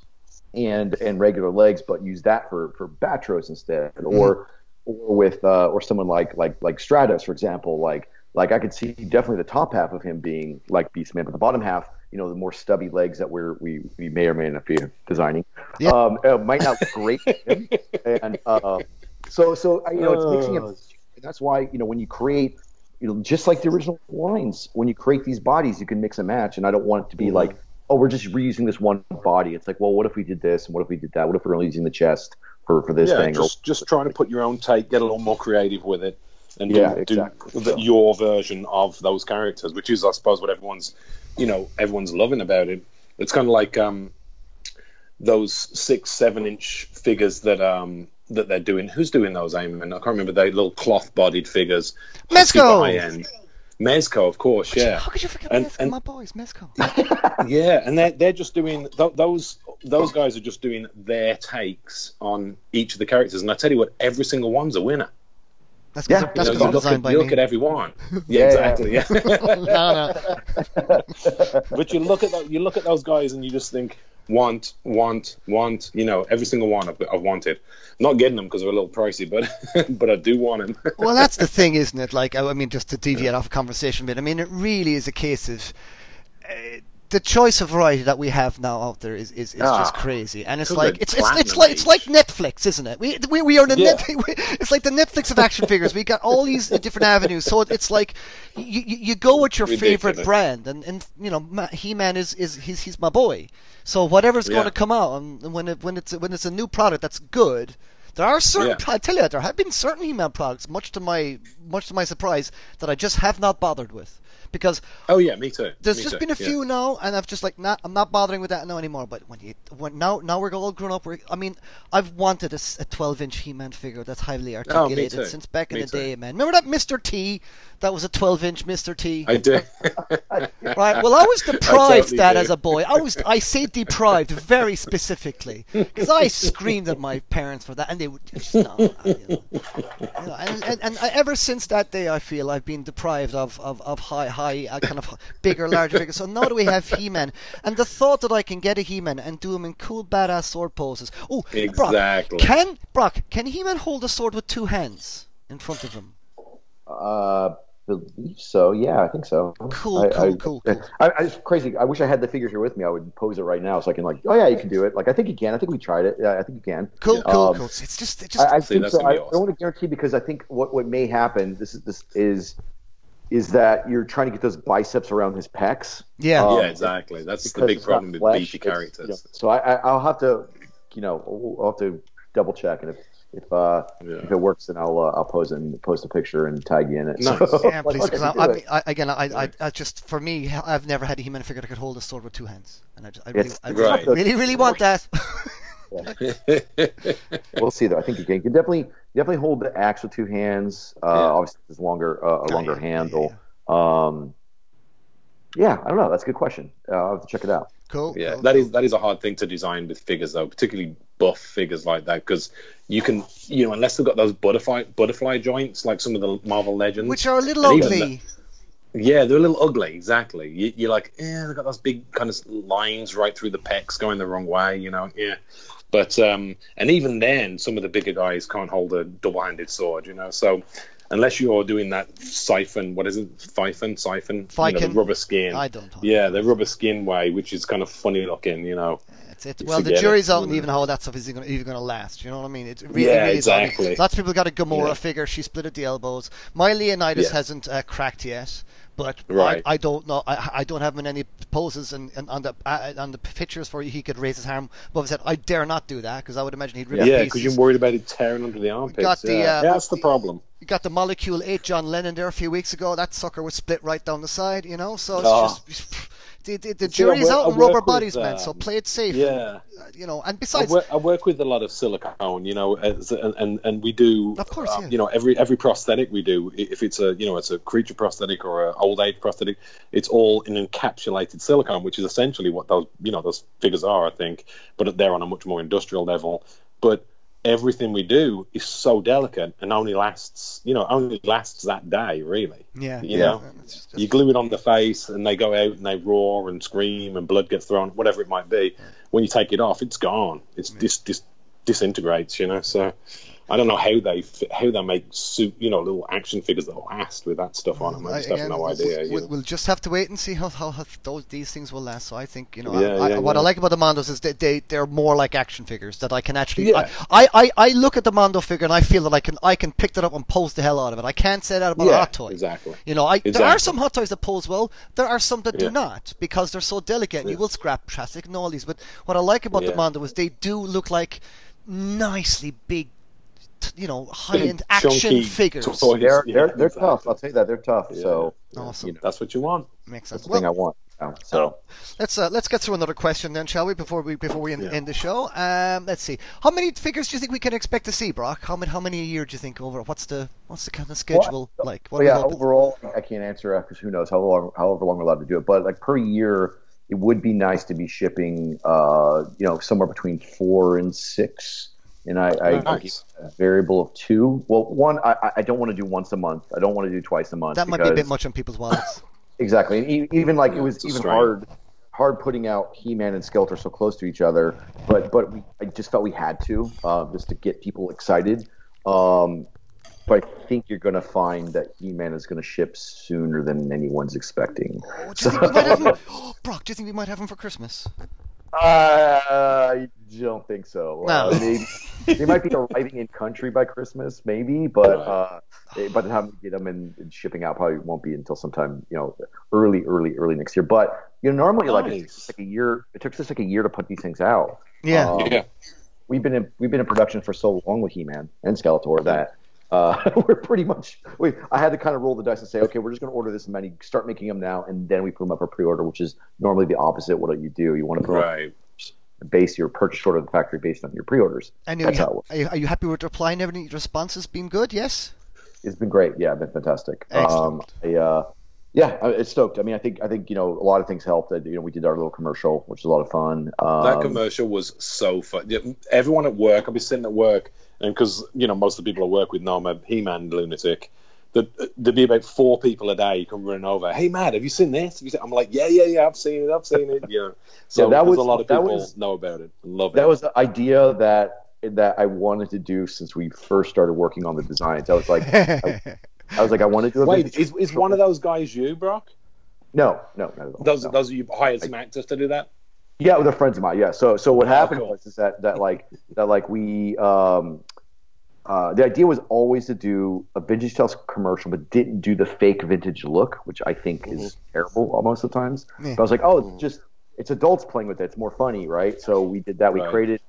and and regular legs, but use that for for Batros instead, or mm-hmm. Or with uh, or someone like like like Stratos, for example, like like I could see definitely the top half of him being like Beastman, but the bottom half, you know, the more stubby legs that we're we, we may or may not be designing, Yeah. um, uh, might not look great. him. and uh, so so you know, it's mixing it. And that's why you know when you create, you know, just like the original lines, when you create these bodies, you can mix and match. And I don't want it to be like, oh, we're just reusing this one body. It's like, well, what if we did this and what if we did that? What if we're only using the chest for for this yeah, thing? just just trying to put your own take, get a little more creative with it, and Yeah, do, exactly. do the, your version of those characters, which is, I suppose, what everyone's, you know, everyone's loving about it. It's kind of like um, those six, seven inch figures that um that they're doing. Who's doing those? Eamon? I can't remember. They little cloth bodied figures. Mezco! High end. Mezco, of course, yeah. How could you forget And- Mezco? and- my boys, Mezco. Yeah, and they're they're just doing th- those those guys are just doing their takes on each of the characters, and I tell you what, every single one's a winner. That's Yeah, because You that's know, because you they're look at, by you me. at every one. Yeah, Yeah, exactly. Yeah. no, no. but you look at tho- you look at those guys and you just think want, want, want. You know, every single one I've, I've wanted. Not getting them because they're a little pricey, but but I do want them. Well, that's the thing, isn't it? Like, I mean, just to deviate off conversation a bit, I mean, it really is a case of uh, the choice of variety that we have now out there is, is, is just Ah. crazy, and it's like it's it's, it's like it's like. Netflix, isn't it? We we, we are the Yeah. net, it's like the Netflix of action figures. We got all these different avenues, so it's like you you, you go with your favorite brand, and, and you know He-Man is is he's he's my boy. So whatever's going to come out, and when it when it's when it's a new product that's good. There are certain, Yeah. I tell you, there have been certain He-Man products, much to my much to my surprise, that I just have not bothered with, because oh yeah, me too. there's me just too, been a yeah. few now, and I've just like not, I'm not bothering with that now anymore. But when you, when now, now we're all grown up. We're, I mean, I've wanted a 12 inch He-Man figure that's highly oh, articulated too. since back in the too. day, man. Remember that Mr. T? That was a 12 inch Mr. T. I do. Right. Well, I was deprived totally that do. as a boy. I was. I say deprived very specifically because I screamed at my parents for that, and they would just no. You know. You know, and, and, and ever since that day, I feel I've been deprived of of, of high high uh, kind of bigger, larger figures. So now that we have He-Man, and the thought that I can get a He-Man and do him in cool, badass sword poses. Oh, Exactly. Brock, can Brock can He-Man hold a sword with two hands in front of him? Uh, believe so. Yeah, I think so. Cool, I, cool, I, cool, cool. I, I it's crazy. I wish I had the figure here with me. I would pose it right now so I can like, oh yeah, you can do it. Like I think you can. I think we tried it. Yeah, I think you can. Cool, cool, Um, cool. It's just, it just I, I See, think so. gonna I be don't want to guarantee because I think what, what may happen. This is this is is that you're trying to get those biceps around his pecs. yeah. Um, yeah, exactly. That's the big problem with flesh, beefy characters. you know, so I, I, I'll have to, you know, I'll have to double check, and if if uh, Yeah. if it works, then I'll uh, I'll pose and post a picture and tag you in it. Nice. So, Yeah, please. Because I I, I, mean. I, again, I, I, I just for me, I've never had a He-Man figure that could hold a sword with two hands, and I, just, I really, I really, Right. really, really want that. we'll see though. I think you can, you can definitely definitely hold the axe with two hands. Uh, Yeah. Obviously, it's longer uh, a Oh, longer yeah, yeah, handle. Um, yeah, I don't know. That's a good question. Uh, I'll have to check it out. cool. Yeah, cool, that cool. is that is a hard thing to design with figures though, particularly buff figures like that, because you can, you know, unless they've got those butterfly butterfly joints like some of the Marvel Legends, which are a little And even ugly. yeah, they're a little ugly. Exactly. You, you're like, yeah, they've got those big kind of lines right through the pecs going the wrong way, you know. Yeah, but um, and even then, some of the bigger guys can't hold a double-handed sword, you know. So unless you're doing that Phicen, what is it, Phicen, Phicen, you know, the rubber skin. I don't. know. Yeah, the rubber skin way, which is kind of funny looking, you know. It's, it's, You well, the it. jury's out on even how that stuff is even, going to last. You know what I mean? It really, Yeah, really is. Exactly. lots of people got a Gamora Yeah. figure. She split at the elbows. My Leonidas Yeah. hasn't uh, cracked yet. But Right. I, I don't know. I, I don't have him in any poses and, and on the uh, on the pictures for he could raise his arm above his head. I dare not do that because I would imagine he'd rip Yeah, because you're worried about it tearing under the armpits. got the, yeah. uh, Yeah, that's the problem. You got the Molecule 8 John Lennon there a few weeks ago. That sucker was split right down the side, you know? So it's Oh. just. The, the, the See, I jury's work- out on rubber work with, bodies, man, so um, play it safe. Yeah. Uh, You know, and I besides. work, I work with a lot of silicone, you know, as, and, and and we do, Of course, um, yeah. you know, every every prosthetic we do, if it's a you know it's a creature prosthetic or a old age prosthetic, it's all in encapsulated silicone, which is essentially what those you know those figures are, I think, but they're on a much more industrial level. But everything we do is so delicate and only lasts, you know, only lasts that day, really. Yeah, You yeah. know, It's just- you glue it on the face and they go out and they roar and scream and blood gets thrown, whatever it might be. When you take it off, it's gone. It's dis, dis, disintegrates, you know. So I don't know how they how they make suit, you know, little action figures that last with that stuff on them. I just have Again, no we'll- idea. you We'll, we'll just have to wait and see how, how, how those these things will last. So I think you know Yeah, I, I, yeah, what I like about the Mondos is that they they're more like action figures that I can actually. Yeah. I, I, I look at the Mondo figure and I feel that I can I can pick that up and pose the hell out of it. I can't say that about a hot toy. exactly. You know, I, there are some hot toys that pose well. There are some that do not because they're so delicate and you will scrap plastic and all these. But what I like about the Yeah. Mondo is they do look like nicely big, you know, high end Big, action chunky figures. toys. They're Yeah, they're, they're exactly. tough. I'll tell you that they're tough. Yeah. So Awesome. you know, That's what you want. Makes that's sense. the thing I want. you know, So Let's uh, let's get through another question then, shall we? Before we before we end, Yeah. end the show, um, let's see. How many figures do you think we can expect to see, Brock? How many how many a year do you think over? What's the what's the kind of schedule like? What Well, are we yeah, overall, I can't answer because who knows how long, however long we're allowed to do it. But like per year, it would be nice to be shipping, uh, you know, somewhere between four and six. And I, I, I Nice. give a variable of two. Well, one, I, I- I don't want to do once a month. I don't want to do twice a month. that might be a bit much on people's wallets. Exactly, and e- even like it was even strain. hard, hard putting out He-Man and Skeletor so close to each other. But but we, I just felt we had to uh, just to get people excited. Um, but I think you're going to find that He-Man is going to ship sooner than anyone's expecting. Oh, do you think we might have him? Oh, Brock, do you think we might have him for Christmas? I don't think so. No. Uh, maybe, they might be arriving in country by Christmas, maybe, but uh, by the time we get them in, in shipping out, probably won't be until sometime you know early, early, early next year. But you know, normally like it Nice. takes us like a year. It took us like a year to put these things out. Yeah. Um, Yeah. we've been in we've been in production for so long with He-Man and Skeletor that uh, we're pretty much. We, I had to kind of roll the dice and say, okay, we're just going to order this many, start making them now, and then we put them up for pre-order, which is normally the opposite. What do you do, you want to put them Right. base your purchase order of the factory based on your pre-orders. And are That's you, how it works. are you, are you happy with the reply and everything? Your response has been good. Yes. It's been great. Yeah, it's been fantastic. Excellent. Um, I, uh, yeah, I- it's stoked. I mean, I think I think you know a lot of things helped. Uh, You know, we did our little commercial, which is a lot of fun. Um, That commercial was so fun. Everyone at work, I'll be sitting at work, and because you know most of the people I work with know I'm a He-Man lunatic. That there'd be about four people a day come running over. Hey, Matt, have you seen this? You seen-" I'm like, yeah, yeah, yeah, I've seen it, I've seen it. You know, so Yeah, that was- a lot of people was- know about it, love it. that was the idea that that I wanted to do since we first started working on the designs. I was like, I, I was like, I wanted to Wait, is, is one of those guys you, Brock? No, no, not at all. Those no. those you hired some actors to do that? Yeah, they're friends of mine. Yeah. So so what Oh, happened cool. was is that that like that like we um uh, the idea was always to do a vintage tales commercial, but didn't do the fake vintage look, which I think is terrible almost at times. Yeah. But I was like, oh, it's just it's adults playing with it. It's more funny, right? So we did that. We Right. created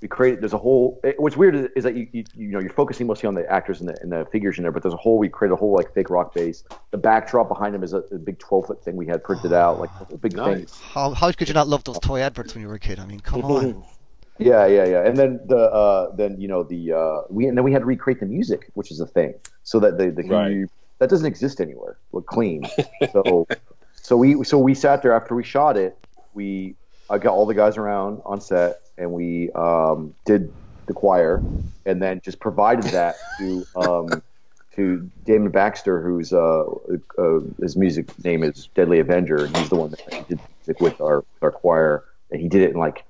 we created. There's a whole. It, what's weird is, is that you, you you know you're focusing mostly on the actors and the, and the figures in there, but there's a whole. We created a whole like fake rock base. The backdrop behind him is a, a big 12 foot thing we had printed out, like a big thing. Nice. how, how could you not love those toy adverts when you were a kid? I mean, come on. Yeah, yeah, yeah. And then the uh, then you know the uh, we and then we had to recreate the music, which is a thing, so that the the Right. that doesn't exist anywhere. Look clean. so so we so we sat there after we shot it. We I got all the guys around on set, and we um, did the choir, and then just provided that to um, to Damon Baxter, who's uh, uh, his music name is Deadly Avenger, and he's the one that did music with our our choir, and he did it in like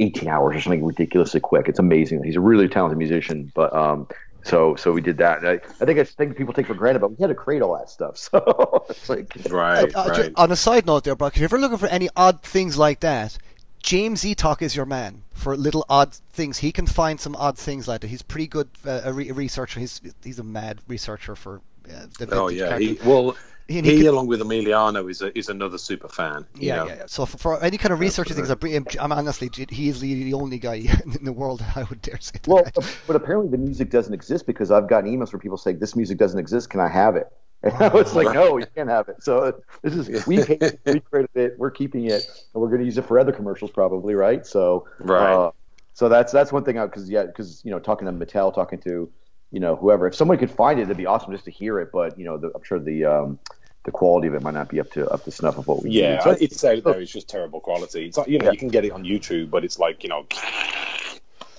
18 hours or something ridiculously quick. It's amazing. He's a really talented musician, but um, so so we did that. And I, I think it's things people take for granted, but we had to create all that stuff. So it's like Right, Uh, ju- right. on a side note, there, Brock, if you're ever looking for any odd things like that, James Etalk is your man for little odd things. He can find some odd things like that. He's pretty good uh, a, re- a researcher. He's he's a mad researcher for uh, the Oh vintage yeah, he, well, He- he, he could- along with Emiliano is a, is another super fan. Yeah, know? yeah, yeah. So for, for any kind of research things, I bring- I'm honestly, he is the, the only guy in the world I would dare say. that. well, but apparently the music doesn't exist because I've gotten emails where people say this music doesn't exist. Can I have it? And I was like, no, you can't have it. So this is we it, we created it, we're keeping it, and we're going to use it for other commercials probably, right? So Right. Uh, so that's that's one thing out because yeah, because you know talking to Mattel, talking to you know whoever, if someone could find it, it'd be awesome just to hear it. But you know, the, I'm sure the um, the quality of it might not be up to up to snuff of what we Yeah. So it's out there. It's just terrible quality. It's like, you know Yeah. you can get it on YouTube, but it's like you know,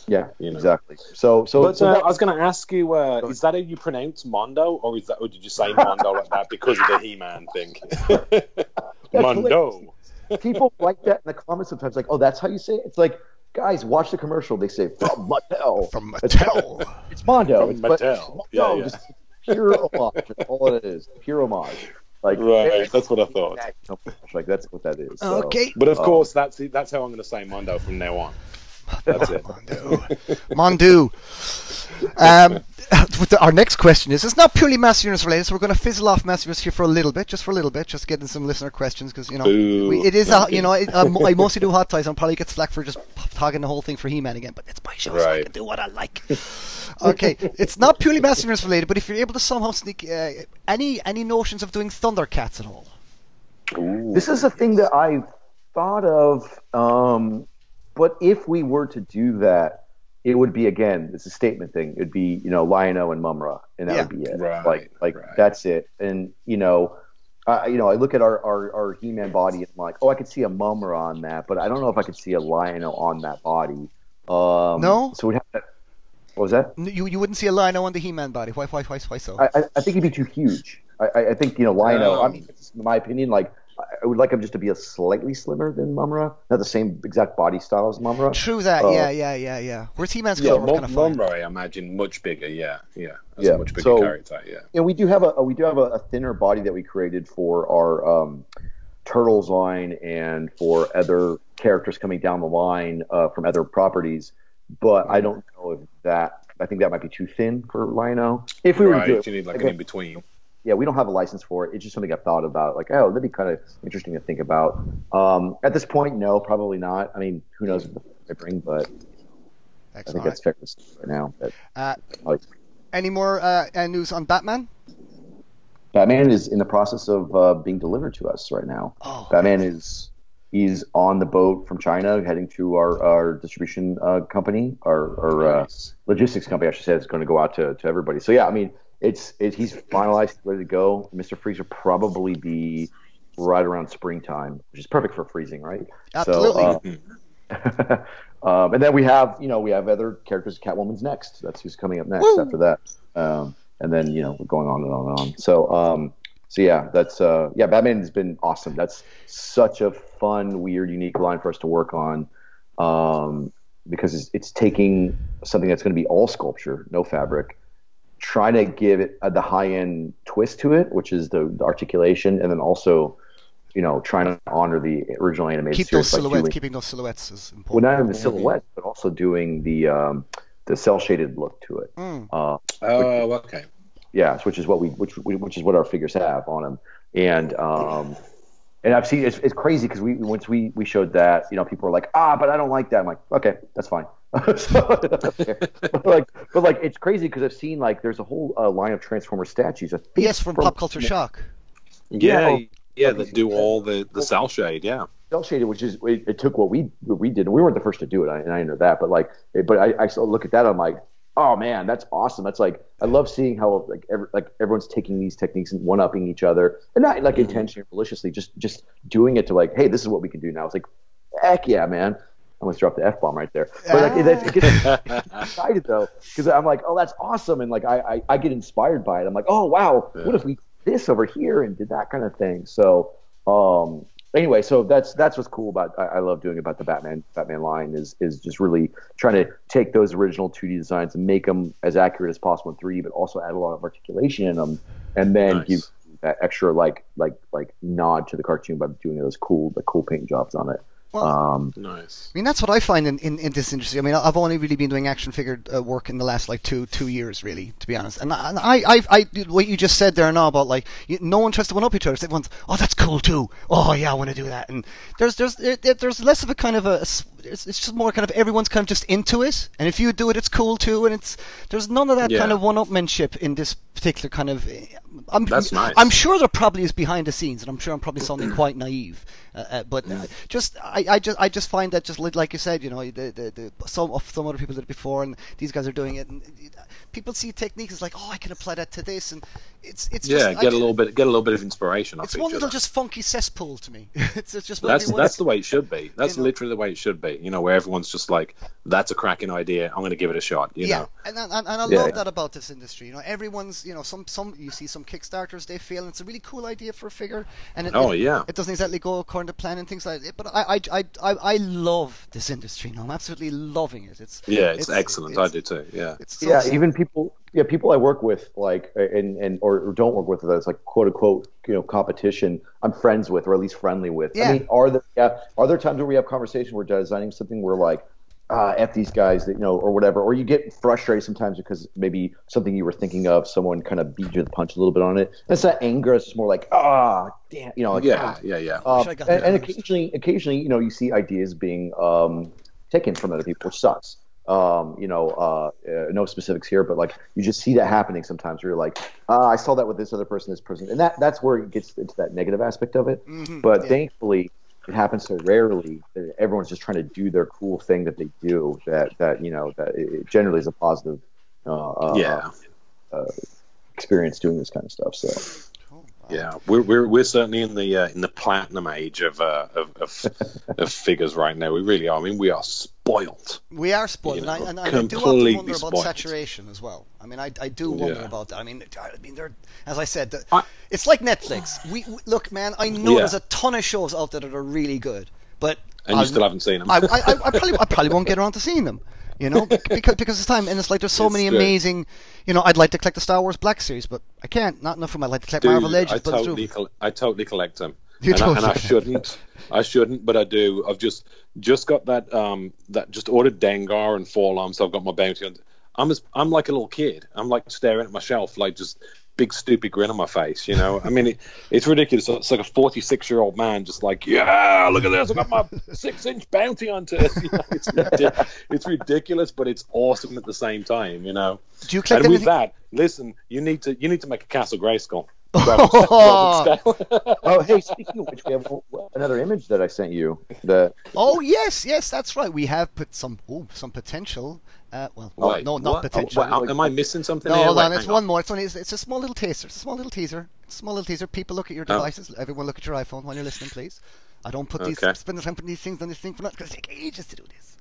Yeah, You know. exactly. So, so, But so uh, I was going to ask you, uh, is that how you pronounce Mondo, or is that, or did you say Mondo like that because of the He-Man thing? Mondo. people like that in the comments sometimes, like, "Oh, that's how you say it." It's like, guys, watch the commercial. They say from Mattel. From It's- Mattel. It's Mondo. From it's, but Mattel. it's Mondo, Yeah, yeah. Just pure homage. That's all it is. Pure homage. Like, Right, that's what I thought. Like that's what that is. So, Okay. But of um, course, that's that's how I'm going to say Mondo from now on. That's it. Mondu. Um, the- our next question is: It's not purely Mass Universe related, so we're going to fizzle off Mass Universe here for a little bit, just for a little bit, just getting some listener questions because you know we, it is a, you know it, um, I mostly do hot toys. I'll probably get slack for just talking the whole thing for He-Man again, but it's my show, so I can do what I like. okay, it's not purely Mass Universe related, but if you're able to somehow sneak uh, any any notions of doing Thundercats at all? This is a thing that I thought of. Um, but if we were to do that, it would be again. It's a statement thing. It'd be you know Lion-O and Mumm-Ra, and that Yeah. would be it. Right, like like right. that's it. And you know. I you know, I look at our, our, our He-Man body and I'm like, oh, I could see a Mumm-Ra on that, but I don't know if I could see a Lion-O on that body. Um, No? So we'd have to. What was that? You you wouldn't see a Lion-O on the He-Man body. Why why why why so? I, I, I think he'd be too huge. I, I, I think you know Lion-O. I Um, mean, it's my opinion. Like, I I would like him just to be a slightly slimmer than Mumm-Ra, not the same exact body style as Mumm-Ra. True that. uh, yeah yeah yeah yeah. Whereas He-Man's Yeah, color Mon- kind of fine. Monroe, I imagine, much bigger. Yeah, yeah, that's Yeah, a much bigger so- character. Yeah. And we do have a we do have a, a thinner body that we created for our um, Turtles line and for other characters coming down the line uh, from other properties. But I don't know if that. I think that might be too thin for Lion-O. If we were right, to do it, you need like again, an in between. Yeah, we don't have a license for it. It's just something I've thought about. Like, oh, that'd be kind of interesting to think about. Um, at this point, no, probably not. I mean, who knows what they bring, but I think Excellent. that's fair to say right now. That, Uh, like, any more uh, uh, news on Batman? Batman is in the process of uh, being delivered to us right now. Oh, Batman is he's on the boat from China, heading to our, our distribution uh, company, our, our uh, logistics company, I should say, is going to go out to, to everybody. So yeah, I mean, it's it, he's finalized, ready to go. Mister Freeze will probably be right around springtime, which is perfect for freezing, right? Absolutely. So, uh, um, and then we have you know we have other characters. Catwoman's next. That's who's coming up next Woo! after that. Um, and then you know we're going on and on and on. So um, so yeah, that's uh, yeah. Batman has been awesome. That's such a fun, weird, unique line for us to work on. Um, because it's, it's taking something that's going to be all sculpture, no fabric, trying to give it uh, the high end twist to it, which is the, the articulation, and then also, you know, trying to honor the original animated Keep series those silhouettes. doing- Keeping those silhouettes is important. well, not only the silhouettes, but also doing the um, the cel shaded look to it. Mm. Uh, Oh, okay. Yes, which is what we which which is what our figures have on them, and um, and I've seen it's, it's crazy because we once we we showed that you know people were like ah but I don't like that I'm like okay that's fine. So, but like but like it's crazy because I've seen like there's a whole uh, line of Transformer statues. I think Yes, from Pop Culture Shock. Yeah, Yeah. yeah, that do all the the cel shade. Yeah. cel shaded, which is it, it took what we what we did, and we weren't the first to do it, I- and I know that. But like, it, but I, I still look at that, I'm like, oh man, that's awesome. That's like, I love seeing how like every, like everyone's taking these techniques and one upping each other, and not like intentionally or maliciously, just just doing it to like, hey, this is what we can do now. It's like, heck yeah, man. I almost dropped the f bomb right there, but like, it, it gets excited though because I'm like, oh, that's awesome, and like I, I I get inspired by it. I'm like, oh wow, what if we this over here and did that kind of thing? So um, anyway, so that's that's what's cool about I, I love doing about the Batman Batman line is is just really trying to take those original 2D designs and make them as accurate as possible in 3D, but also add a lot of articulation in them, and then Nice. give that extra like like like nod to the cartoon by doing those cool the cool paint jobs on it. Well, Um, Nice. I mean, that's what I find in, in, in this industry. I mean, I've only really been doing action figure uh, work in the last like two two years, really, to be honest. And I, and I, I, I what you just said there now about like you, no one tries to one up each other. Everyone's, oh, that's cool too. Oh, yeah, I want to do that. And there's there's there, there- there's less of a kind of a s- it's, it's just more kind of everyone's kind of just into it. And if you do it, it's cool too. And it's there's none of that Yeah. kind of one-upmanship in this particular kind of. I'm, That's nice. I'm sure there probably is behind the scenes, and I'm sure I'm probably sounding quite naive. Uh, uh, but uh, just I, I just I just find that just like you said, you know, the, the, the some of some other people did it before, and these guys are doing it, and uh, people see techniques as like, oh, I can apply that to this, and it's it's Yeah, just, get a little bit get a little bit of inspiration It's one little other. just funky cesspool to me. it's, it's just That's that's the way it should be. That's You know. literally the way it should be. You know, where everyone's just like, "That's a cracking idea. I'm going to give it a shot." You yeah, know. and, and, and I Yeah, love yeah. that about this industry. You know, everyone's you know some some you see some Kickstarters they fail, and it's a really cool idea for a figure, and it, Oh, it, yeah. it doesn't exactly go according to plan and things like that. But I I, I, I, I love this industry. You know, I'm absolutely loving it. It's Yeah, it's, excellent. it's- I do too. Yeah. It's so yeah, sim- even people, yeah, people I work with, like, and and or, or don't work with, that's like quote unquote, you know, competition. I'm friends with, or at least friendly with. Yeah. I mean, are there, yeah, are there times where we have conversations where we're designing something where like, ah, f these guys, that you know, or whatever, or you get frustrated sometimes because maybe something you were thinking of, someone kind of beat you to the punch a little bit on it. And it's not anger; it's just more like, ah, damn, you know, like, Yeah, ah. yeah, yeah. Um, Wish and, and occasionally, occasionally, you know, you see ideas being um, taken from other people, which sucks. Um, you know, uh, uh, no specifics here, but like you just see that happening sometimes. Where you're like, ah, I saw that with this other person, this person, and that that's where it gets into that negative aspect of it. Mhm, But yeah. thankfully, it happens so rarely that everyone's just trying to do their cool thing that they do. That that you know that it generally is a positive uh, uh, yeah, experience doing this kind of stuff. So. Yeah. We're we're we're certainly in the uh, in the platinum age of uh, of, of of figures right now. We really are. I mean, we are spoiled. We are spoiled, You and, I, know, and I do often completely wonder about spoiled. saturation as well. I mean, I, I do wonder Yeah. about that. I mean, I mean, they're, as I said, the, I- it's like Netflix. We, we look, man. I know Yeah. there's a ton of shows out there that are really good, but And you I'll- still haven't seen them. I, I, I, I probably I probably won't get around to seeing them. You know, because because it's time, and it's like there's so It's many true. amazing. You know, I'd like to collect the Star Wars Black Series, but I can't. Not enough of them. I'd like to collect Dude, Marvel Legends, I but totally, col- I totally collect them, You and, I, and I shouldn't. I shouldn't, but I do. I've just just got that um that just ordered Dengar and 4-LOM, so I've got my bounty on. I'm as I'm like a little kid. I'm like staring at my shelf, like just big stupid grin on my face. You know, I mean, it, it's ridiculous. It's like a 46 year old man, just like, yeah, look at this. I got my six inch bounty on it. You know, it's, it's ridiculous, but it's awesome at the same time. You know. Do you collect and with that, listen, you need to you need to make a Castle Grayskull. oh, hey, speaking of which, we have another image that I sent you. That Oh yes, yes, that's right. We have put some oh, some potential. Uh, well, no, Wait, no, not what? potential. Oh, wait, am I missing something? No, here? hold Wait, on. It's hang one more. It's only. It's, it's a small little teaser. It's a small little teaser. It's a small little teaser. People look at your Oh. devices. Everyone look at your iPhone while you're listening, please. I don't put these Okay. spend the time putting these things on this thing for nothing because it take ages to do this.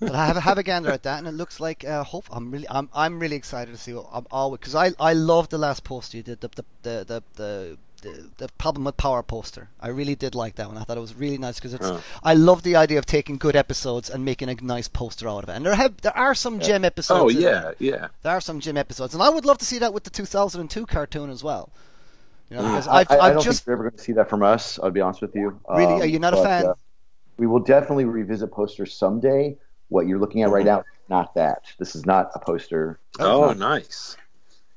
But I have have a gander at that, and it looks like. Uh, hope I'm really. I'm I'm really excited to see what I'm all because I I love the last poster you did the the the the. the the, the problem with power poster. I really did like that one. I thought it was really nice because it's. Oh. I love the idea of taking good episodes and making a nice poster out of it. And there have there are some gem episodes. Oh yeah, yeah. There are some gem episodes, and I would love to see that with the 2002 cartoon as well. You know, because Mm. I, I've, I, I I've don't just think you're ever going to see that from us. I'll be honest with you. Really? Um, Are you not a fan? uh, we will definitely revisit posters someday. What you're looking at right now, not that. This is not a poster. Oh, nice.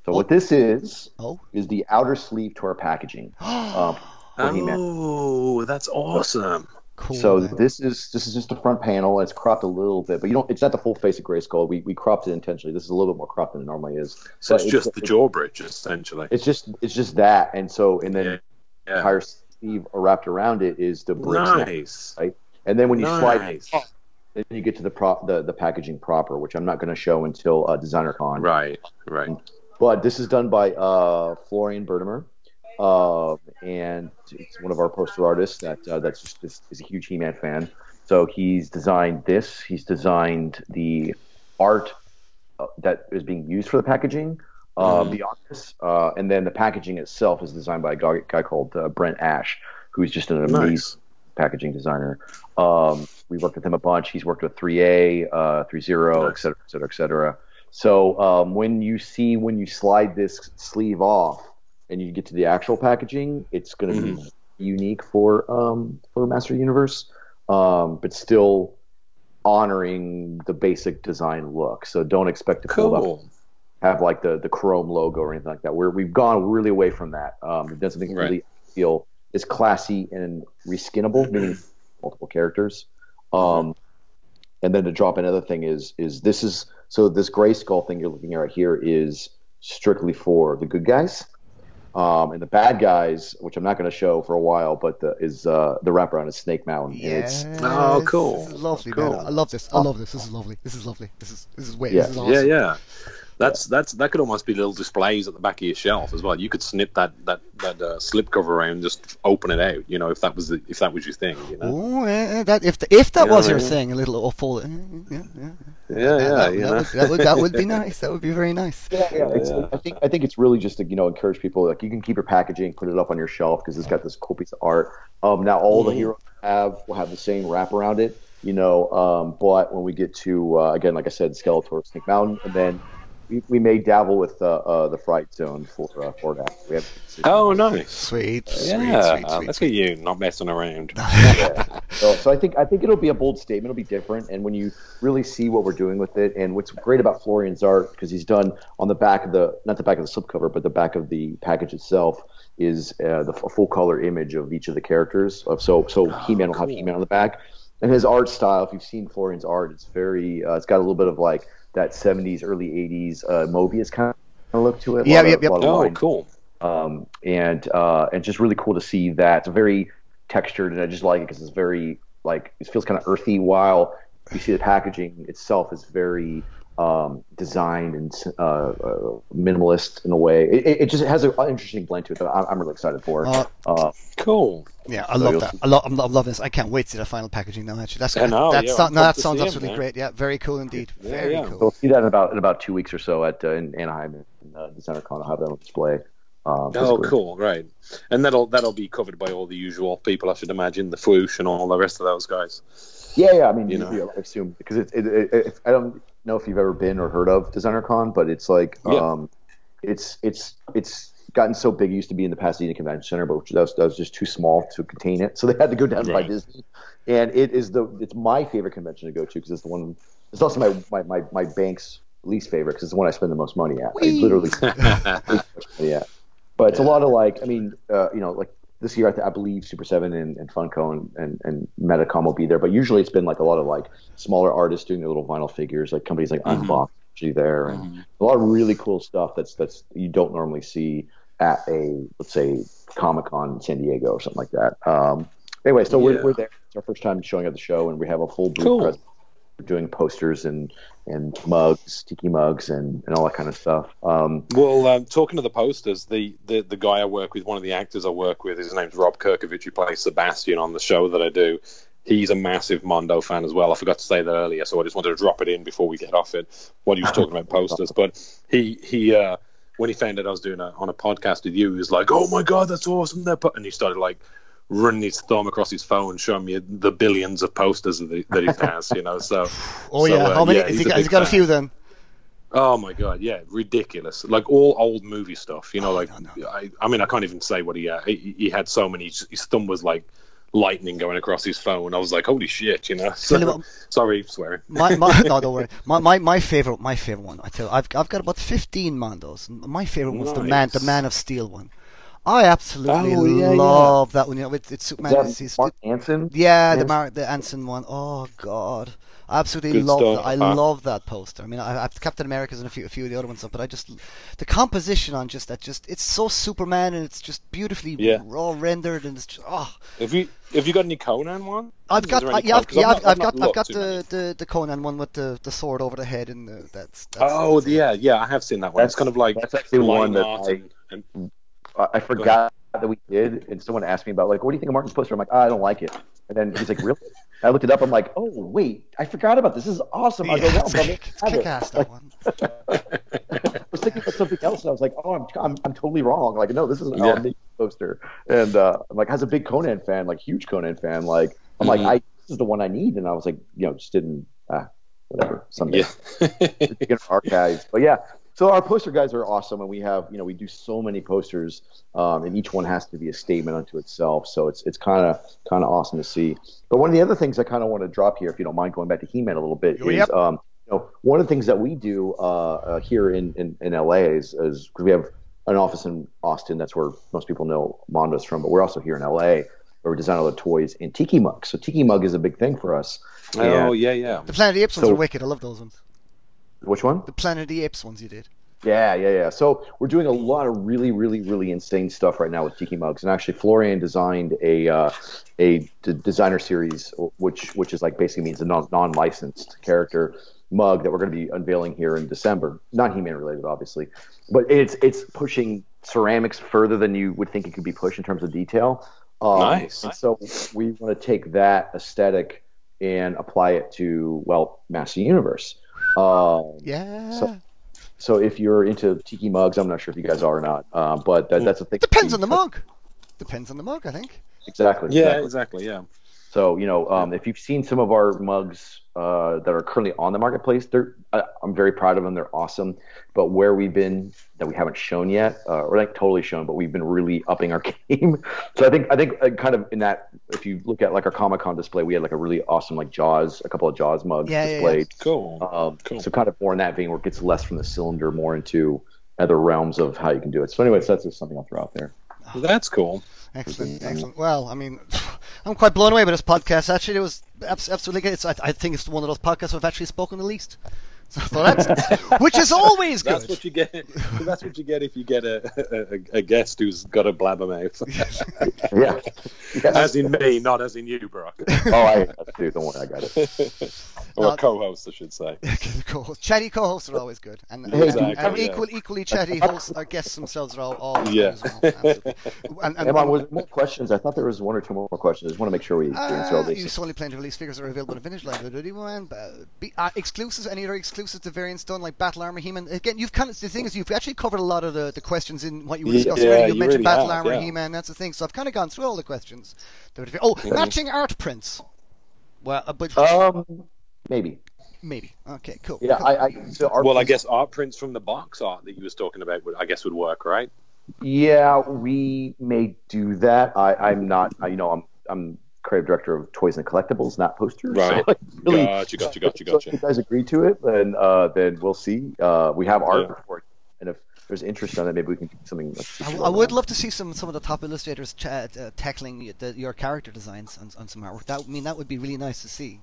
So what this is oh is the outer sleeve to our packaging. Um. Oh, that's awesome. cool. So man. this is this is just the front panel. It's cropped a little bit, but you don't. It's not the full face of Grayskull. We we cropped it intentionally. This is a little bit more cropped than it normally is. So But it's just the jaw bridge, essentially. It's just it's just that, and so and then Yeah. the Yeah. entire sleeve wrapped around it is the bricks. Nice. And then when you slide, Nice. it up, then you get to the prop the, the packaging proper, which I'm not going to show until uh, Designer Con. Right, right. But this is done by uh, Florian Bertmer, uh, and it's one of our poster artists that uh, that's just is, is a huge He-Man fan. So he's designed this. He's designed the art uh, that is being used for the packaging. Uh. Beyond this, uh, and then the packaging itself is designed by a guy, guy called uh, Brent Ash, who's just an amazing Nice. packaging designer. Um, we worked with him a bunch. He's worked with 3A, uh, threezero, et cetera, et cetera, et cetera. So um, when you see when you slide this sleeve off and you get to the actual packaging, it's going to be unique for um, for Master Universe, um, but still honoring the basic design look. So don't expect to pull up Cool. have like the the Chrome logo or anything like that. We're, we've gone really away from that. Um, it doesn't Right. really feel is classy and reskinnable, meaning multiple characters. Um, and then to drop another thing is is this is so this Grayskull thing you're looking at right here is strictly for the good guys. Um, and the bad guys, which I'm not going to show for a while, but the, is uh, the wraparound is Snake Mountain. Yes. It's Oh, cool. This lovely, Cool. man. I love this. I love this. This is lovely. This is lovely. This is this is way. Yeah. This is awesome. Yeah, yeah. That's that's that could almost be little displays at the back of your shelf as well. You could snip that that that uh, slip cover around, and just open it out. You know, if that was the, if that was your thing. You know. Oh, uh, that if if that You was what I your mean? thing, a little awful. Uh, yeah, yeah. Yeah, yeah, that, you that know. would, that would that would be nice. That would be very nice. Yeah, yeah. It's, I think I think it's really just to you know encourage people like you can keep your packaging, put it up on your shelf because it's got this cool piece of art. Um, now all the Mhm. heroes have will have the same wrap around it, you know. Um, but when we get to uh, again, like I said, Skeletor, Snake Mountain, and then we, we may dabble with uh, uh, the Fright Zone for uh, for that. We have Oh, nice. Sweet, sweet, Yeah, sweet, sweet. look at you, not messing around. So, so I think I think it'll be a bold statement. It'll be different, and when you really see what we're doing with it, and what's great about Florian's art because he's done on the back of the not the back of the slipcover, but the back of the package itself is uh, the f- full color image of each of the characters. Of so so He-Man will have. He-Man on the back, and his art style. If you've seen Florian's art, it's very uh, it's got a little bit of like that '70s, early '80s uh, Moebius kind of look to it. A Yeah, lot of- yep, yep. Oh, lines cool. um, and uh, and just really cool to see that. It's very textured, and I just like it because it's very like it feels kind of earthy. While you see the packaging itself is very um, designed and uh, uh, minimalist in a way. It, it- it just has an interesting blend to it that I'm, I'm really excited for. Uh, Uh, Cool. Yeah, I So love that. I love, I'm, I'm loving this. I can't wait to see the final packaging now. Actually, that's I know, that's yeah, not, no, that sounds absolutely man. great. Yeah, very cool indeed. Yeah, Very yeah. cool. we'll see that in about in about two weeks or so at uh, in Anaheim and uh, DesignerCon. I'll have that on display. Um, Oh, cool, right. And that'll that'll be covered by all the usual people, I should imagine, the Fwoosh and all the rest of those guys. Yeah, yeah. I mean, You you know. I assume because it, it, it, it, I don't know if you've ever been or heard of DesignerCon, but it's like, Yeah. um, it's it's it's gotten so big. It used to be in the Pasadena Convention Center, but that was, that was just too small to contain it, so they had to go down by Disney. And it is the it's my favorite convention to go to because it's the one. It's also my my my, my bank's least favorite because it's the one I spend the most money at. I literally yeah. But it's a lot of like, I mean, uh, you know, like this year, I, th- I believe Super Seven and, and Funko and, and, and Medicom will be there. But usually, it's been like a lot of like smaller artists doing their little vinyl figures, like companies like Mhm. Unbox usually there, and Mhm. a lot of really cool stuff that's that's you don't normally see at a let's say Comic Con in San Diego or something like that. Um, anyway, so Yeah. we're, we're there. It's our first time showing at the show, and we have a full booth Cool. We're doing posters and and mugs, tiki mugs, and, and all that kind of stuff. Um, Well, um, talking to the posters, the, the the guy I work with, one of the actors I work with, his name's Rob Kirkovich, who plays Sebastian on the show that I do. He's a massive Mondo fan as well. I forgot to say that earlier, so I just wanted to drop it in before we get off it. What he was talking about posters, but he he uh, when he found out I was doing a, on a podcast with you, he was like, "Oh my god, that's awesome!" They're And he started like running his thumb across his phone, showing me the billions of posters that he, that he has. You know, so Oh So, yeah, uh, how many? yeah, he's he a got, has he big got a few then? Oh my god, yeah, ridiculous! Like all old movie stuff, you know. Oh, like no, no. I, I mean, I can't even say what he, uh, he he had so many. His thumb was like lightning going across his phone. I was like, holy shit, you know. So, sorry, swearing. My, my no, don't worry. My, my my favorite my favorite one. I tell you, I've I've got about fifteen Mondos. My favorite one's the man the Man of Steel one. I absolutely Oh, yeah, yeah. love that one. You know, it's, it's is Superman. that It's, it's, Mark Hansen? yeah, the Yes. Mar- the Ansin one. Oh God, I absolutely Good love stuff, that. I huh? love that poster. I mean, I, I've Captain America's and a few a few of the other ones, but I just the composition on just that just it's so Superman and it's just beautifully Yeah. raw rendered and it's just oh. Have you have you got any Conan one? I've got uh, yeah, I've, yeah, I've I've, not- I've got I've got the, the, the Conan one with the, the sword over the head and the, that's, that's Oh that's it. yeah, yeah, I have seen that one. That's- it's kind of like that's actually one that I- and, and I I forgot that we did, and someone asked me about like, what do you think of Martin's poster? I'm like, "Ah, I don't like it. And then he's like, really? I looked it up. I'm like, oh wait, I forgot about this. This is awesome. I go, Yeah, no, it's but I kick- it's have it." kick-ass that one. I was thinking about something else, and I was like, oh, I'm, I'm, I'm totally wrong. Like, no, this is an Yeah. yeah. poster. And uh, I'm like, as a big Conan fan, like huge Conan fan, like I'm like, Mhm. I this is the one I need, and I was like, you know, just didn't, ah, whatever, someday. yeah. in our archives. But yeah, so our poster guys are awesome, and we have you know we do so many posters, um, and each one has to be a statement unto itself. So it's it's kind of kind of awesome to see. But one of the other things I kind of want to drop here, if you don't mind going back to He-Man a little bit, Oh, is um, you know one of the things that we do uh, uh, here in, in in LA is is because we have an office in Austin. That's where most people know Mondo's from, but we're also here in LA. Where we design all the toys in Tiki Mug. So Tiki Mug is a big thing for us. oh And- yeah, yeah. The Planet of the Apes ones So- are wicked. I love those ones. Which one? The Planet of the Apes ones you did. Yeah, yeah, yeah. So we're doing a lot of really, really, really insane stuff right now with Tiki Mugs, and actually Florian designed a uh, a d- designer series, which which is like basically means a non non licensed character mug that we're going to be unveiling here in December. Not He-Man related, obviously, but it's it's pushing ceramics further than you would think it could be pushed in terms of detail. Um, Nice. And so we want to take that aesthetic and apply it to well, Master Universe. Um, Yeah. So- so if you're into tiki mugs, I'm not sure if you guys are or not, uh, but that, that's a thing. Depends on the mug. Depends on the mug, I think. Exactly. Yeah, exactly. exactly. Yeah. So you know, um, if you've seen some of our mugs uh, that are currently on the marketplace, they're I, I'm very proud of them. They're awesome. But where we've been that we haven't shown yet, uh, or like totally shown, but we've been really upping our game. So I think I think uh, kind of in that, if you look at like our Comic Con display, we had like a really awesome like Jaws, a couple of Jaws mugs Yeah, yeah, yeah. displayed. Cool. Um, Cool. So kind of more in that vein, where it gets less from the cylinder, more into other realms of how you can do it. So anyways, that's just something I'll throw out there. That's cool. Excellent, um, excellent. Well, I mean, I'm quite blown away by this podcast. Actually, it was absolutely good. It's, I, I think it's one of those podcasts I've actually spoken the least. So, so that's, which is always good. That's what you get. That's what you get if you get a, a, a guest who's got a blabbermouth. Yeah. yeah. as in me, not as in you, Brock. oh, I dude, don't worry, I got it. Or No. a co-host, I should say. co chatty co-hosts are always good, and, and, Exactly, and yeah. equal, equally chatty hosts, uh, guests themselves are all, always Yeah. good as well. Absolutely. And, and, Emma, was more questions? I thought there was one or two more questions. I just want to make sure we answer all Uh, these. you only plan to release figures that are available in Vintage Live. Do you want uh, be, uh, exclusives? Any other exclusives to variants done like Battle Armor He-Man? Again, you've kind of the thing is you've actually covered a lot of the, the questions in what you were Yeah, discussing already. You you mentioned really Battle have, Armor yeah. He-Man. That's the thing. So I've kind of gone through all the questions. Oh, matching art prints. Well, uh, but Um, maybe. maybe. Okay, cool. Yeah, cool. I. I so our Well, I guess art prints from the box art that you was talking about, would, I guess, would work, right? Yeah, we may do that. I, I'm not. I, you know, I'm. I'm creative director of Toys and Collectibles, not posters. Right. So I really, Gotcha, gotcha, gotcha, So gotcha. if you guys agree to it, then uh, then we'll see. Uh, we have art Yeah. for it, and if there's interest on it, maybe we can do something. Like I, I would love to see some some of the top illustrators ch- uh, tackling the, your character designs on, on some artwork. That I mean that would be really nice to see.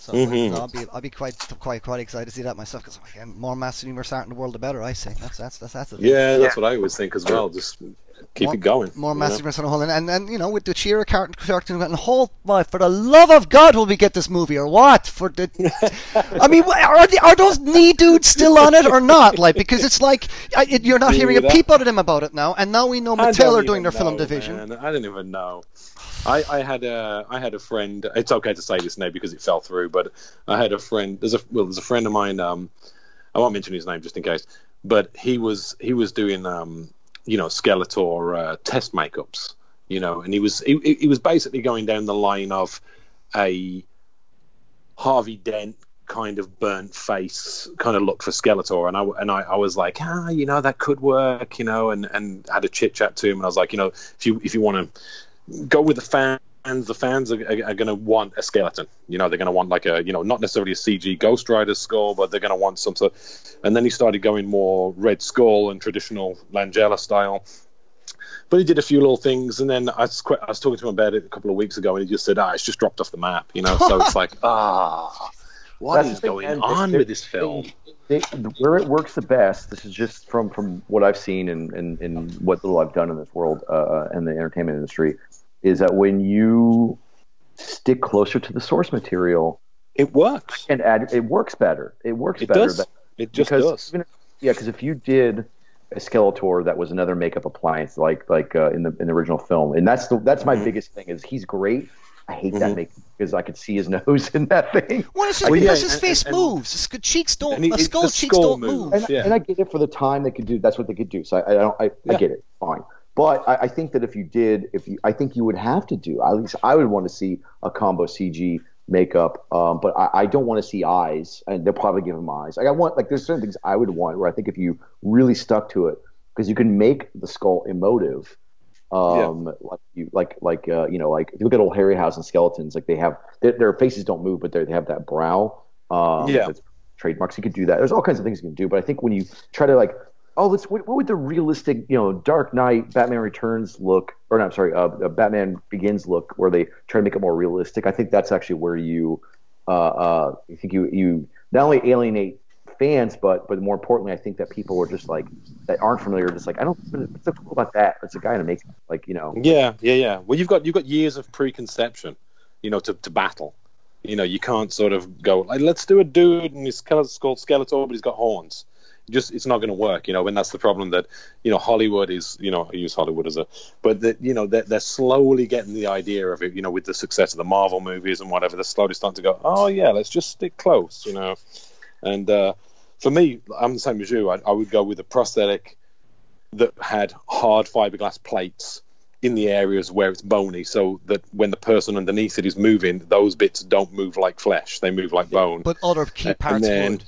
So, Mhm. I'll be I'll be quite quite quite excited to see that myself because again, more Master Universe art in the world, the better. I say that's that's that's that's the thing. Yeah, that's what I always think as well. Just keep More- it going. More you Master know? Universe on a whole, and, and and you know with the She-Ra character, character and the whole. Why, for the love of God, will we get this movie or what? For the, I mean, are the, are those knee dudes still on it or not? Like because it's like I, it, you're not hearing a Dude, peep out of them about it now, and now we know I Mattel are doing even their film division. man. I didn't even know. I, I had a I had a friend. It's okay to say this now because it fell through, but I had a friend. There's a well, there's a friend of mine. Um, I won't mention his name just in case, but he was he was doing um, you know, Skeletor uh, test makeups. You know, and he was he, he was basically going down the line of a Harvey Dent kind of burnt face kind of look for Skeletor, and I and I, I was like, ah, you know, that could work, you know, and and had a chit chat to him, and I was like, you know, if you if you want to go with the fans, the fans are, are, are going to want a skeleton, you know, they're going to want like a, you know, not necessarily a CG Ghost Rider skull, but they're going to want some sort. And then he started going more Red Skull and traditional Langella style. But he did a few little things, and then I was, quite, I was talking to him about it a couple of weeks ago, and he just said, "Ah, it's just dropped off the map," you know. So it's like, ah, what That's is going on with this film? They, where it works the best, this is just from, from what I've seen and, and, and what little I've done in this world uh, and the entertainment industry, is that when you stick closer to the source material It works. and add, it works better. It works It better. does. It just because does. even if- yeah, because if you did a Skeletor that was another makeup appliance, like like uh, in the in the original film, and that's the that's my Mhm. biggest thing is he's great. I hate Mhm. that makeup because I could see his nose in that thing. Well, it's just Well, because yeah, his and- face and- moves. His cheeks don't. and he- the skull cheeks skull don't move. And, Yeah. and I get it for the time they could do. That's what they could do. So I, I don't. I, I get it. Fine. But I, I think that if you did, if you, I think you would have to do. At least I would want to see a combo CG makeup. Um, but I, I don't want to see eyes, and they'll probably give him eyes. Like I want, like there's certain things I would want where I think if you really stuck to it, because you can make the skull emotive. Um, like you, like, like, uh, you know, like if you look at old harry Harryhausen skeletons, like they have their, their faces don't move, but they they have that brow. Um, Yeah. trademarks. You could do that. There's all kinds of things you can do, but I think when you try to like, oh, let's what, what would the realistic, you know, Dark Knight, Batman Returns look, or no, I'm sorry, uh, uh, Batman Begins look, where they try to make it more realistic. I think that's actually where you, uh, uh, I think you you not only alienate fans, but but more importantly, I think that people are just like that aren't familiar, just like I don't, what's so cool about that? It's a guy in make like you know, Yeah, yeah, yeah. Well, you've got you've got years of preconception, you know, to, to battle. You know, you can't sort of go like, let's do a dude and he's called Skeletor, but he's got horns. Just it's not going to work, you know. And that's the problem that you know Hollywood is, you know, I use Hollywood as a, but that you know they're, they're slowly getting the idea of it, you know, with the success of the Marvel movies and whatever. They're slowly starting to go, oh yeah, let's just stick close, you know. And uh, for me, I'm the same as you. I, I would go with a prosthetic that had hard fiberglass plates in the areas where it's bony, so that when the person underneath it is moving, those bits don't move like flesh; they move like bone. But other key parts then, would.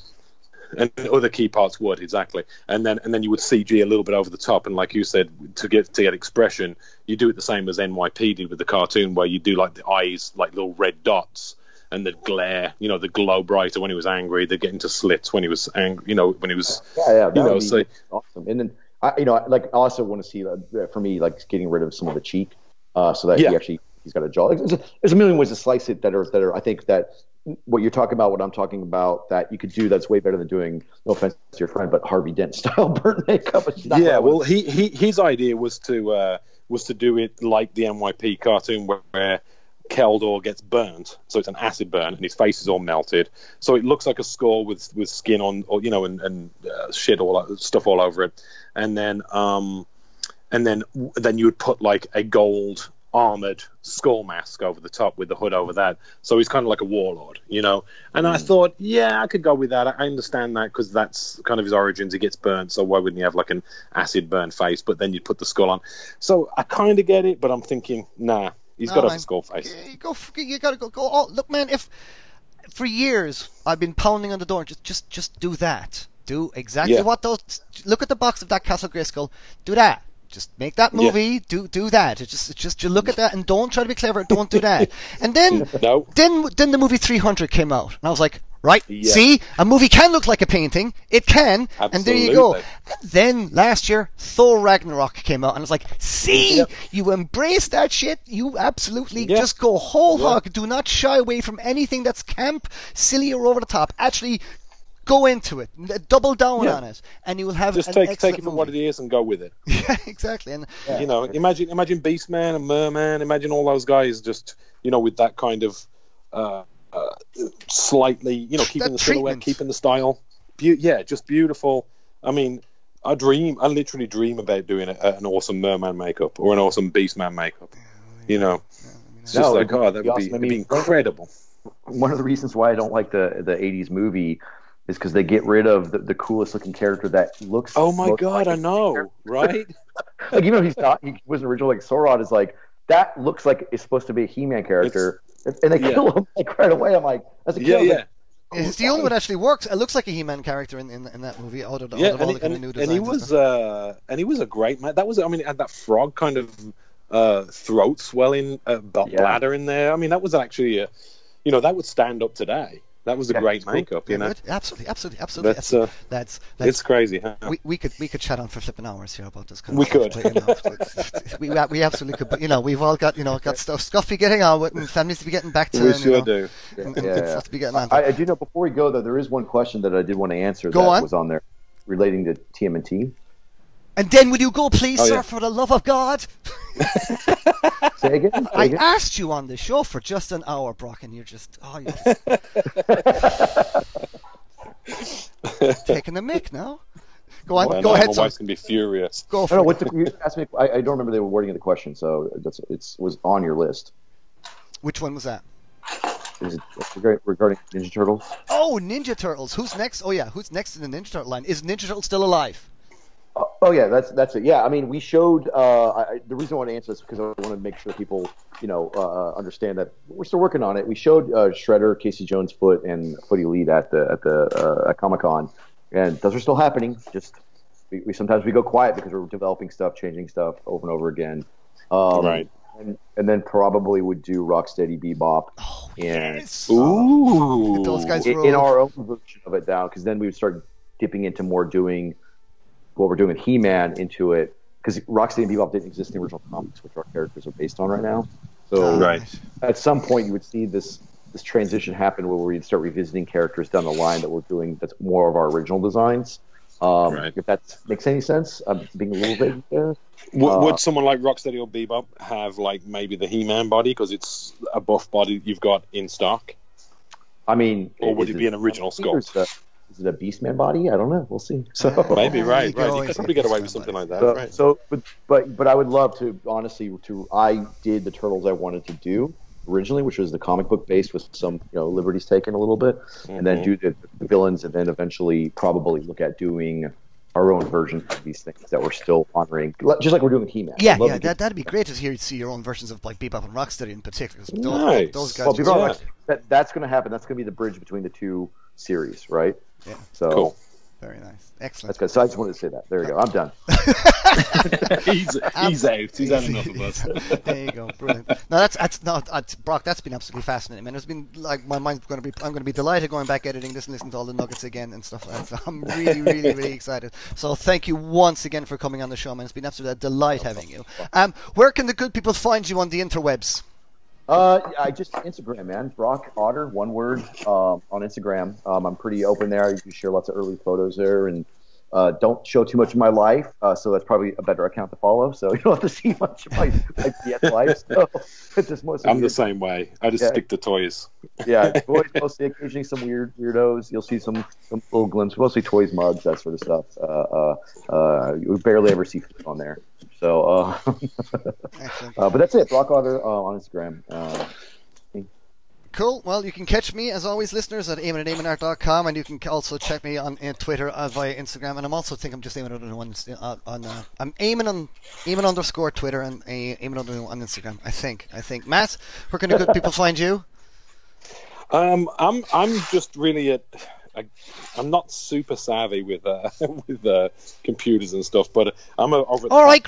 And other key parts would exactly, and then and then you would CG a little bit over the top, and like you said, to get to get expression, you do it the same as NYP did with the cartoon, where you do like the eyes like little red dots, and the glare, you know, the glow brighter when he was angry, the get into slits when he was angry, you know, when he was, Yeah, yeah, you know, so awesome. And then I, you know, like I also want to see uh, for me like getting rid of some of the cheek, uh, so that Yeah. he actually he's got a jaw. There's a, there's a million ways to slice it that are that are I think that what you're talking about, what I'm talking about, that you could do that's way better than doing. No offense to your friend, but Harvey Dent style burnt makeup. Yeah, well, he, he his idea was to uh, was to do it like the NYP cartoon where, where Keldor gets burnt, so it's an acid burn, and his face is all melted, so it looks like a skull with with skin on, or you know, and, and uh, shit all stuff all over it, and then um, and then then you would put like a gold armored skull mask over the top with the hood over that, so he's kind of like a warlord, you know. And I thought, yeah, I could go with that. I I understand that because that's kind of his origins. He gets burnt, so why wouldn't he have like an acid burn face? But then you'd put the skull on. So I kind of get it, but I'm thinking, nah, he's No, got man. a skull face. You go. You gotta go. Go. Oh, look, man. If for years I've been pounding on the door, just, just, just do that. Do exactly Yeah. what those. Look at the box of that Castle Grayskull. Do that. Just make that Yeah. movie. Do do that. It's just, it's just you look at that and don't try to be clever. Don't do that. And then, No. then, then the movie 300 came out, and I was like, right, Yeah. see, a movie can look like a painting. It can, and there you go. And then last year, Thor Ragnarok came out, and I was like, see, Yep. you embrace that shit. You absolutely Yeah. just go whole Yeah. hog. Do not shy away from anything that's camp, silly, or over the top. Actually, go into it, double down Yeah. on it, and you will have Just an take take it for what it is and go with it. Yeah, exactly. And You know, imagine imagine Beastman and Merman. Imagine all those guys just you know with that kind of uh, uh, slightly you know keeping That the silhouette, keeping the style. Be- yeah, just beautiful. I mean, I dream. I literally dream about doing a, an awesome Merman makeup or an awesome Beastman makeup. You know, it's just No, like it'd oh, that be would be, awesome. I it'd be incredible. one of the reasons why I don't like the the '80s movie is because they get rid of the, the coolest looking character that looks. Oh my most god, like I a know, right? Like even though he's not, he wasn't original. Like Saurod is like that looks like it's supposed to be a He-Man character, and they yeah. kill him like right away. I'm like, as a kid, yeah, yeah. like, it's the only one that actually works. It looks like a He-Man character in, in, in that movie. Out of, the- yeah, out of all and, the kind of and, new and he was stuff. uh, and he was a great man. That was, I mean, it had that frog kind of uh, throat swelling uh, b- Yeah. bladder in there. I mean, that was actually, a, you know, that would stand up today. That was a Yeah, great cool. makeup, you know. Good. Absolutely, absolutely, absolutely. That's uh, that's that's it's crazy, huh? we, we could we could chat on for flipping hours here about this kind We of stuff. could. but, you know, we we absolutely could. But you know, we've all got you know got stuff stuff to be getting on with, and families to be getting back to. we and, you sure know, do. And, and Yeah, yeah. stuff to be getting on. I, I do know. Before we go, though, there is one question that I did want to answer Go that on. was on there relating to TMNT. And then will you go, please, Oh, sir, yeah. for the love of God? Say again. Say I again? asked you on the show for just an hour, Brock, and you're just oh, you're just taking the mic now. Go on, I go ahead, My son. wife's gonna be furious. Go I for don't know it. what the, you asked me. I, I don't remember the wording of the question, so that's it's was on your list. Which one was that? Is it regarding- regarding Ninja Turtles? Oh, Ninja Turtles. Who's next? Oh yeah, who's next in the Ninja Turtle line? Is Ninja Turtle still alive? Oh, yeah, that's that's it. Yeah, I mean, we showed. Uh, I, I- the reason I want to answer this is because I want to make sure people, you know, uh, understand that we're still working on it. We showed uh, Shredder, Casey Jones, Foot, and Foot Elite at the at the uh, at Comic Con, and those are still happening. Just we, we sometimes we go quiet because we're developing stuff, changing stuff over and over again. Um, Right. And, and then probably would do Rocksteady Bebop. Oh and, yes. Ooh, Those guys in, in our own version of it now, because then we would start dipping into more doing what we're doing with He-Man into it, because Rocksteady and Bebop didn't exist in the original comics, which our characters are based on right now. So Right. at some point, you would see this this transition happen where we'd start revisiting characters down the line that we're doing that's more of our original designs. Um, Right. If that makes any sense, I'm being a little vague there. Would, Uh, would someone like Rocksteady or Bebop have like maybe the He-Man body because it's a buff body you've got in stock? I mean, Or would is it be an original sculpt? It a- Is it a Beastman body? I don't know. We'll see. So Maybe right, you go, right. You could probably get away with something like that, So, right? so, but, but but I would love to honestly to I did the turtles I wanted to do originally, which was the comic book based with some you know liberties taken a little bit, and then Mhm. do the, the villains, and then eventually probably look at doing our own version of these things that we're still honoring, just like we're doing He-Man. Yeah, yeah, that, that'd be great to hear see your own versions of like Bebop and Rocksteady in particular. Those, Nice. those guys. well, just- people are Yeah. that, that's going to happen. That's going to be the bridge between the two series, right? Yeah. So Cool. very nice, excellent. that's good. So I just wanted to say that. There you go. I'm done. he's he's out. He's had enough of us. there you go, brilliant. No, that's that's not that's, Brock. That's been absolutely fascinating, man. It's been like my mind's going to be. I'm going to be delighted going back editing this and listening to all the nuggets again and stuff like that. So I'm really, really, really excited. So thank you once again for coming on the show, man. It's been absolutely a delight having you. Um, where can the good people find you on the interwebs? Uh, I just Instagram, man. Brock Otter, one word, um, on Instagram. Um, I'm pretty open there. You can share lots of early photos there, and uh, don't show too much of my life. Uh, so that's probably a better account to follow. So you don't have to see much of my, PS life. So it's just mostly. I'm the same way. I just Yeah. stick to toys. Yeah, toys mostly. Occasionally some weird weirdos. You'll see some some little glimpses. Mostly toys, mugs, that sort of stuff. Uh, uh, uh, you barely ever see food on there. So, uh, uh, but that's it. Brock Otter uh, on Instagram. Uh, Cool. Well, you can catch me, as always, listeners, at aiming at aimingart.com, and you can also check me on uh, Twitter uh, via Instagram. And I'm also think I'm just aiming on on, uh, on uh, I'm aiming on aiming underscore Twitter and uh, aiming under on Instagram. I think. I think. Matt, where can the good people find you? Um, I'm I'm just really a, I, I'm not super savvy with uh, with uh, computers and stuff, but I'm a over. All right,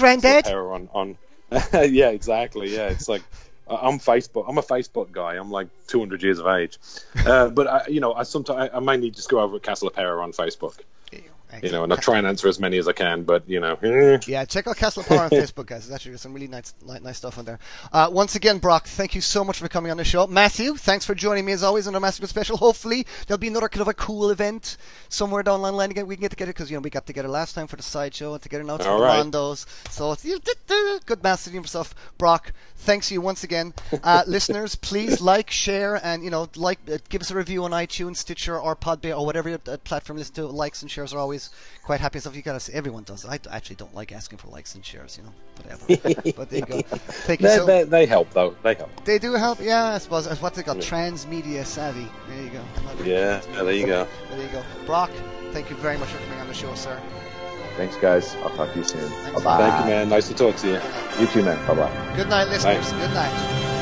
repair On on. yeah, exactly. Yeah, it's like I'm Facebook. I'm a Facebook guy. I'm like 200 years of age, uh, but I, you know, I sometimes I, I mainly just go over at Castle of on Facebook. You know, and I try and answer as many as I can, but you know, eh. Yeah, check out Castle Power on Facebook, guys. There's actually some really nice, nice stuff on there. Uh, once again, Brock, thank you so much for coming on the show. Matthew, thanks for joining me as always on our Massive Special. Hopefully, there'll be another kind of a cool event somewhere down the line again. We can get together because you know we got together last time for the sideshow and together now for All the right. Mondos. So it's good master team stuff. Brock, thanks you once again. Uh, listeners, please like, share, and you know, like, uh, give us a review on iTunes, Stitcher, or Podbay, or whatever uh, platform you listen to. Likes and shares are always quite happy and stuff. You gotta say, everyone does. I actually don't like asking for likes and shares, you know, whatever. but there you go. Thank you they, so they, they help though. They help. They do help, yeah, I suppose. That's what they call Yeah. transmedia savvy. There you go. Yeah, yeah, there you go. There you go. Brock, thank you very much for coming on the show, sir. thanks, guys. I'll talk to you soon. Thanks. Bye bye. Thank you, man. Nice to talk to you. You too, man. Bye bye. Good night, listeners. Good night.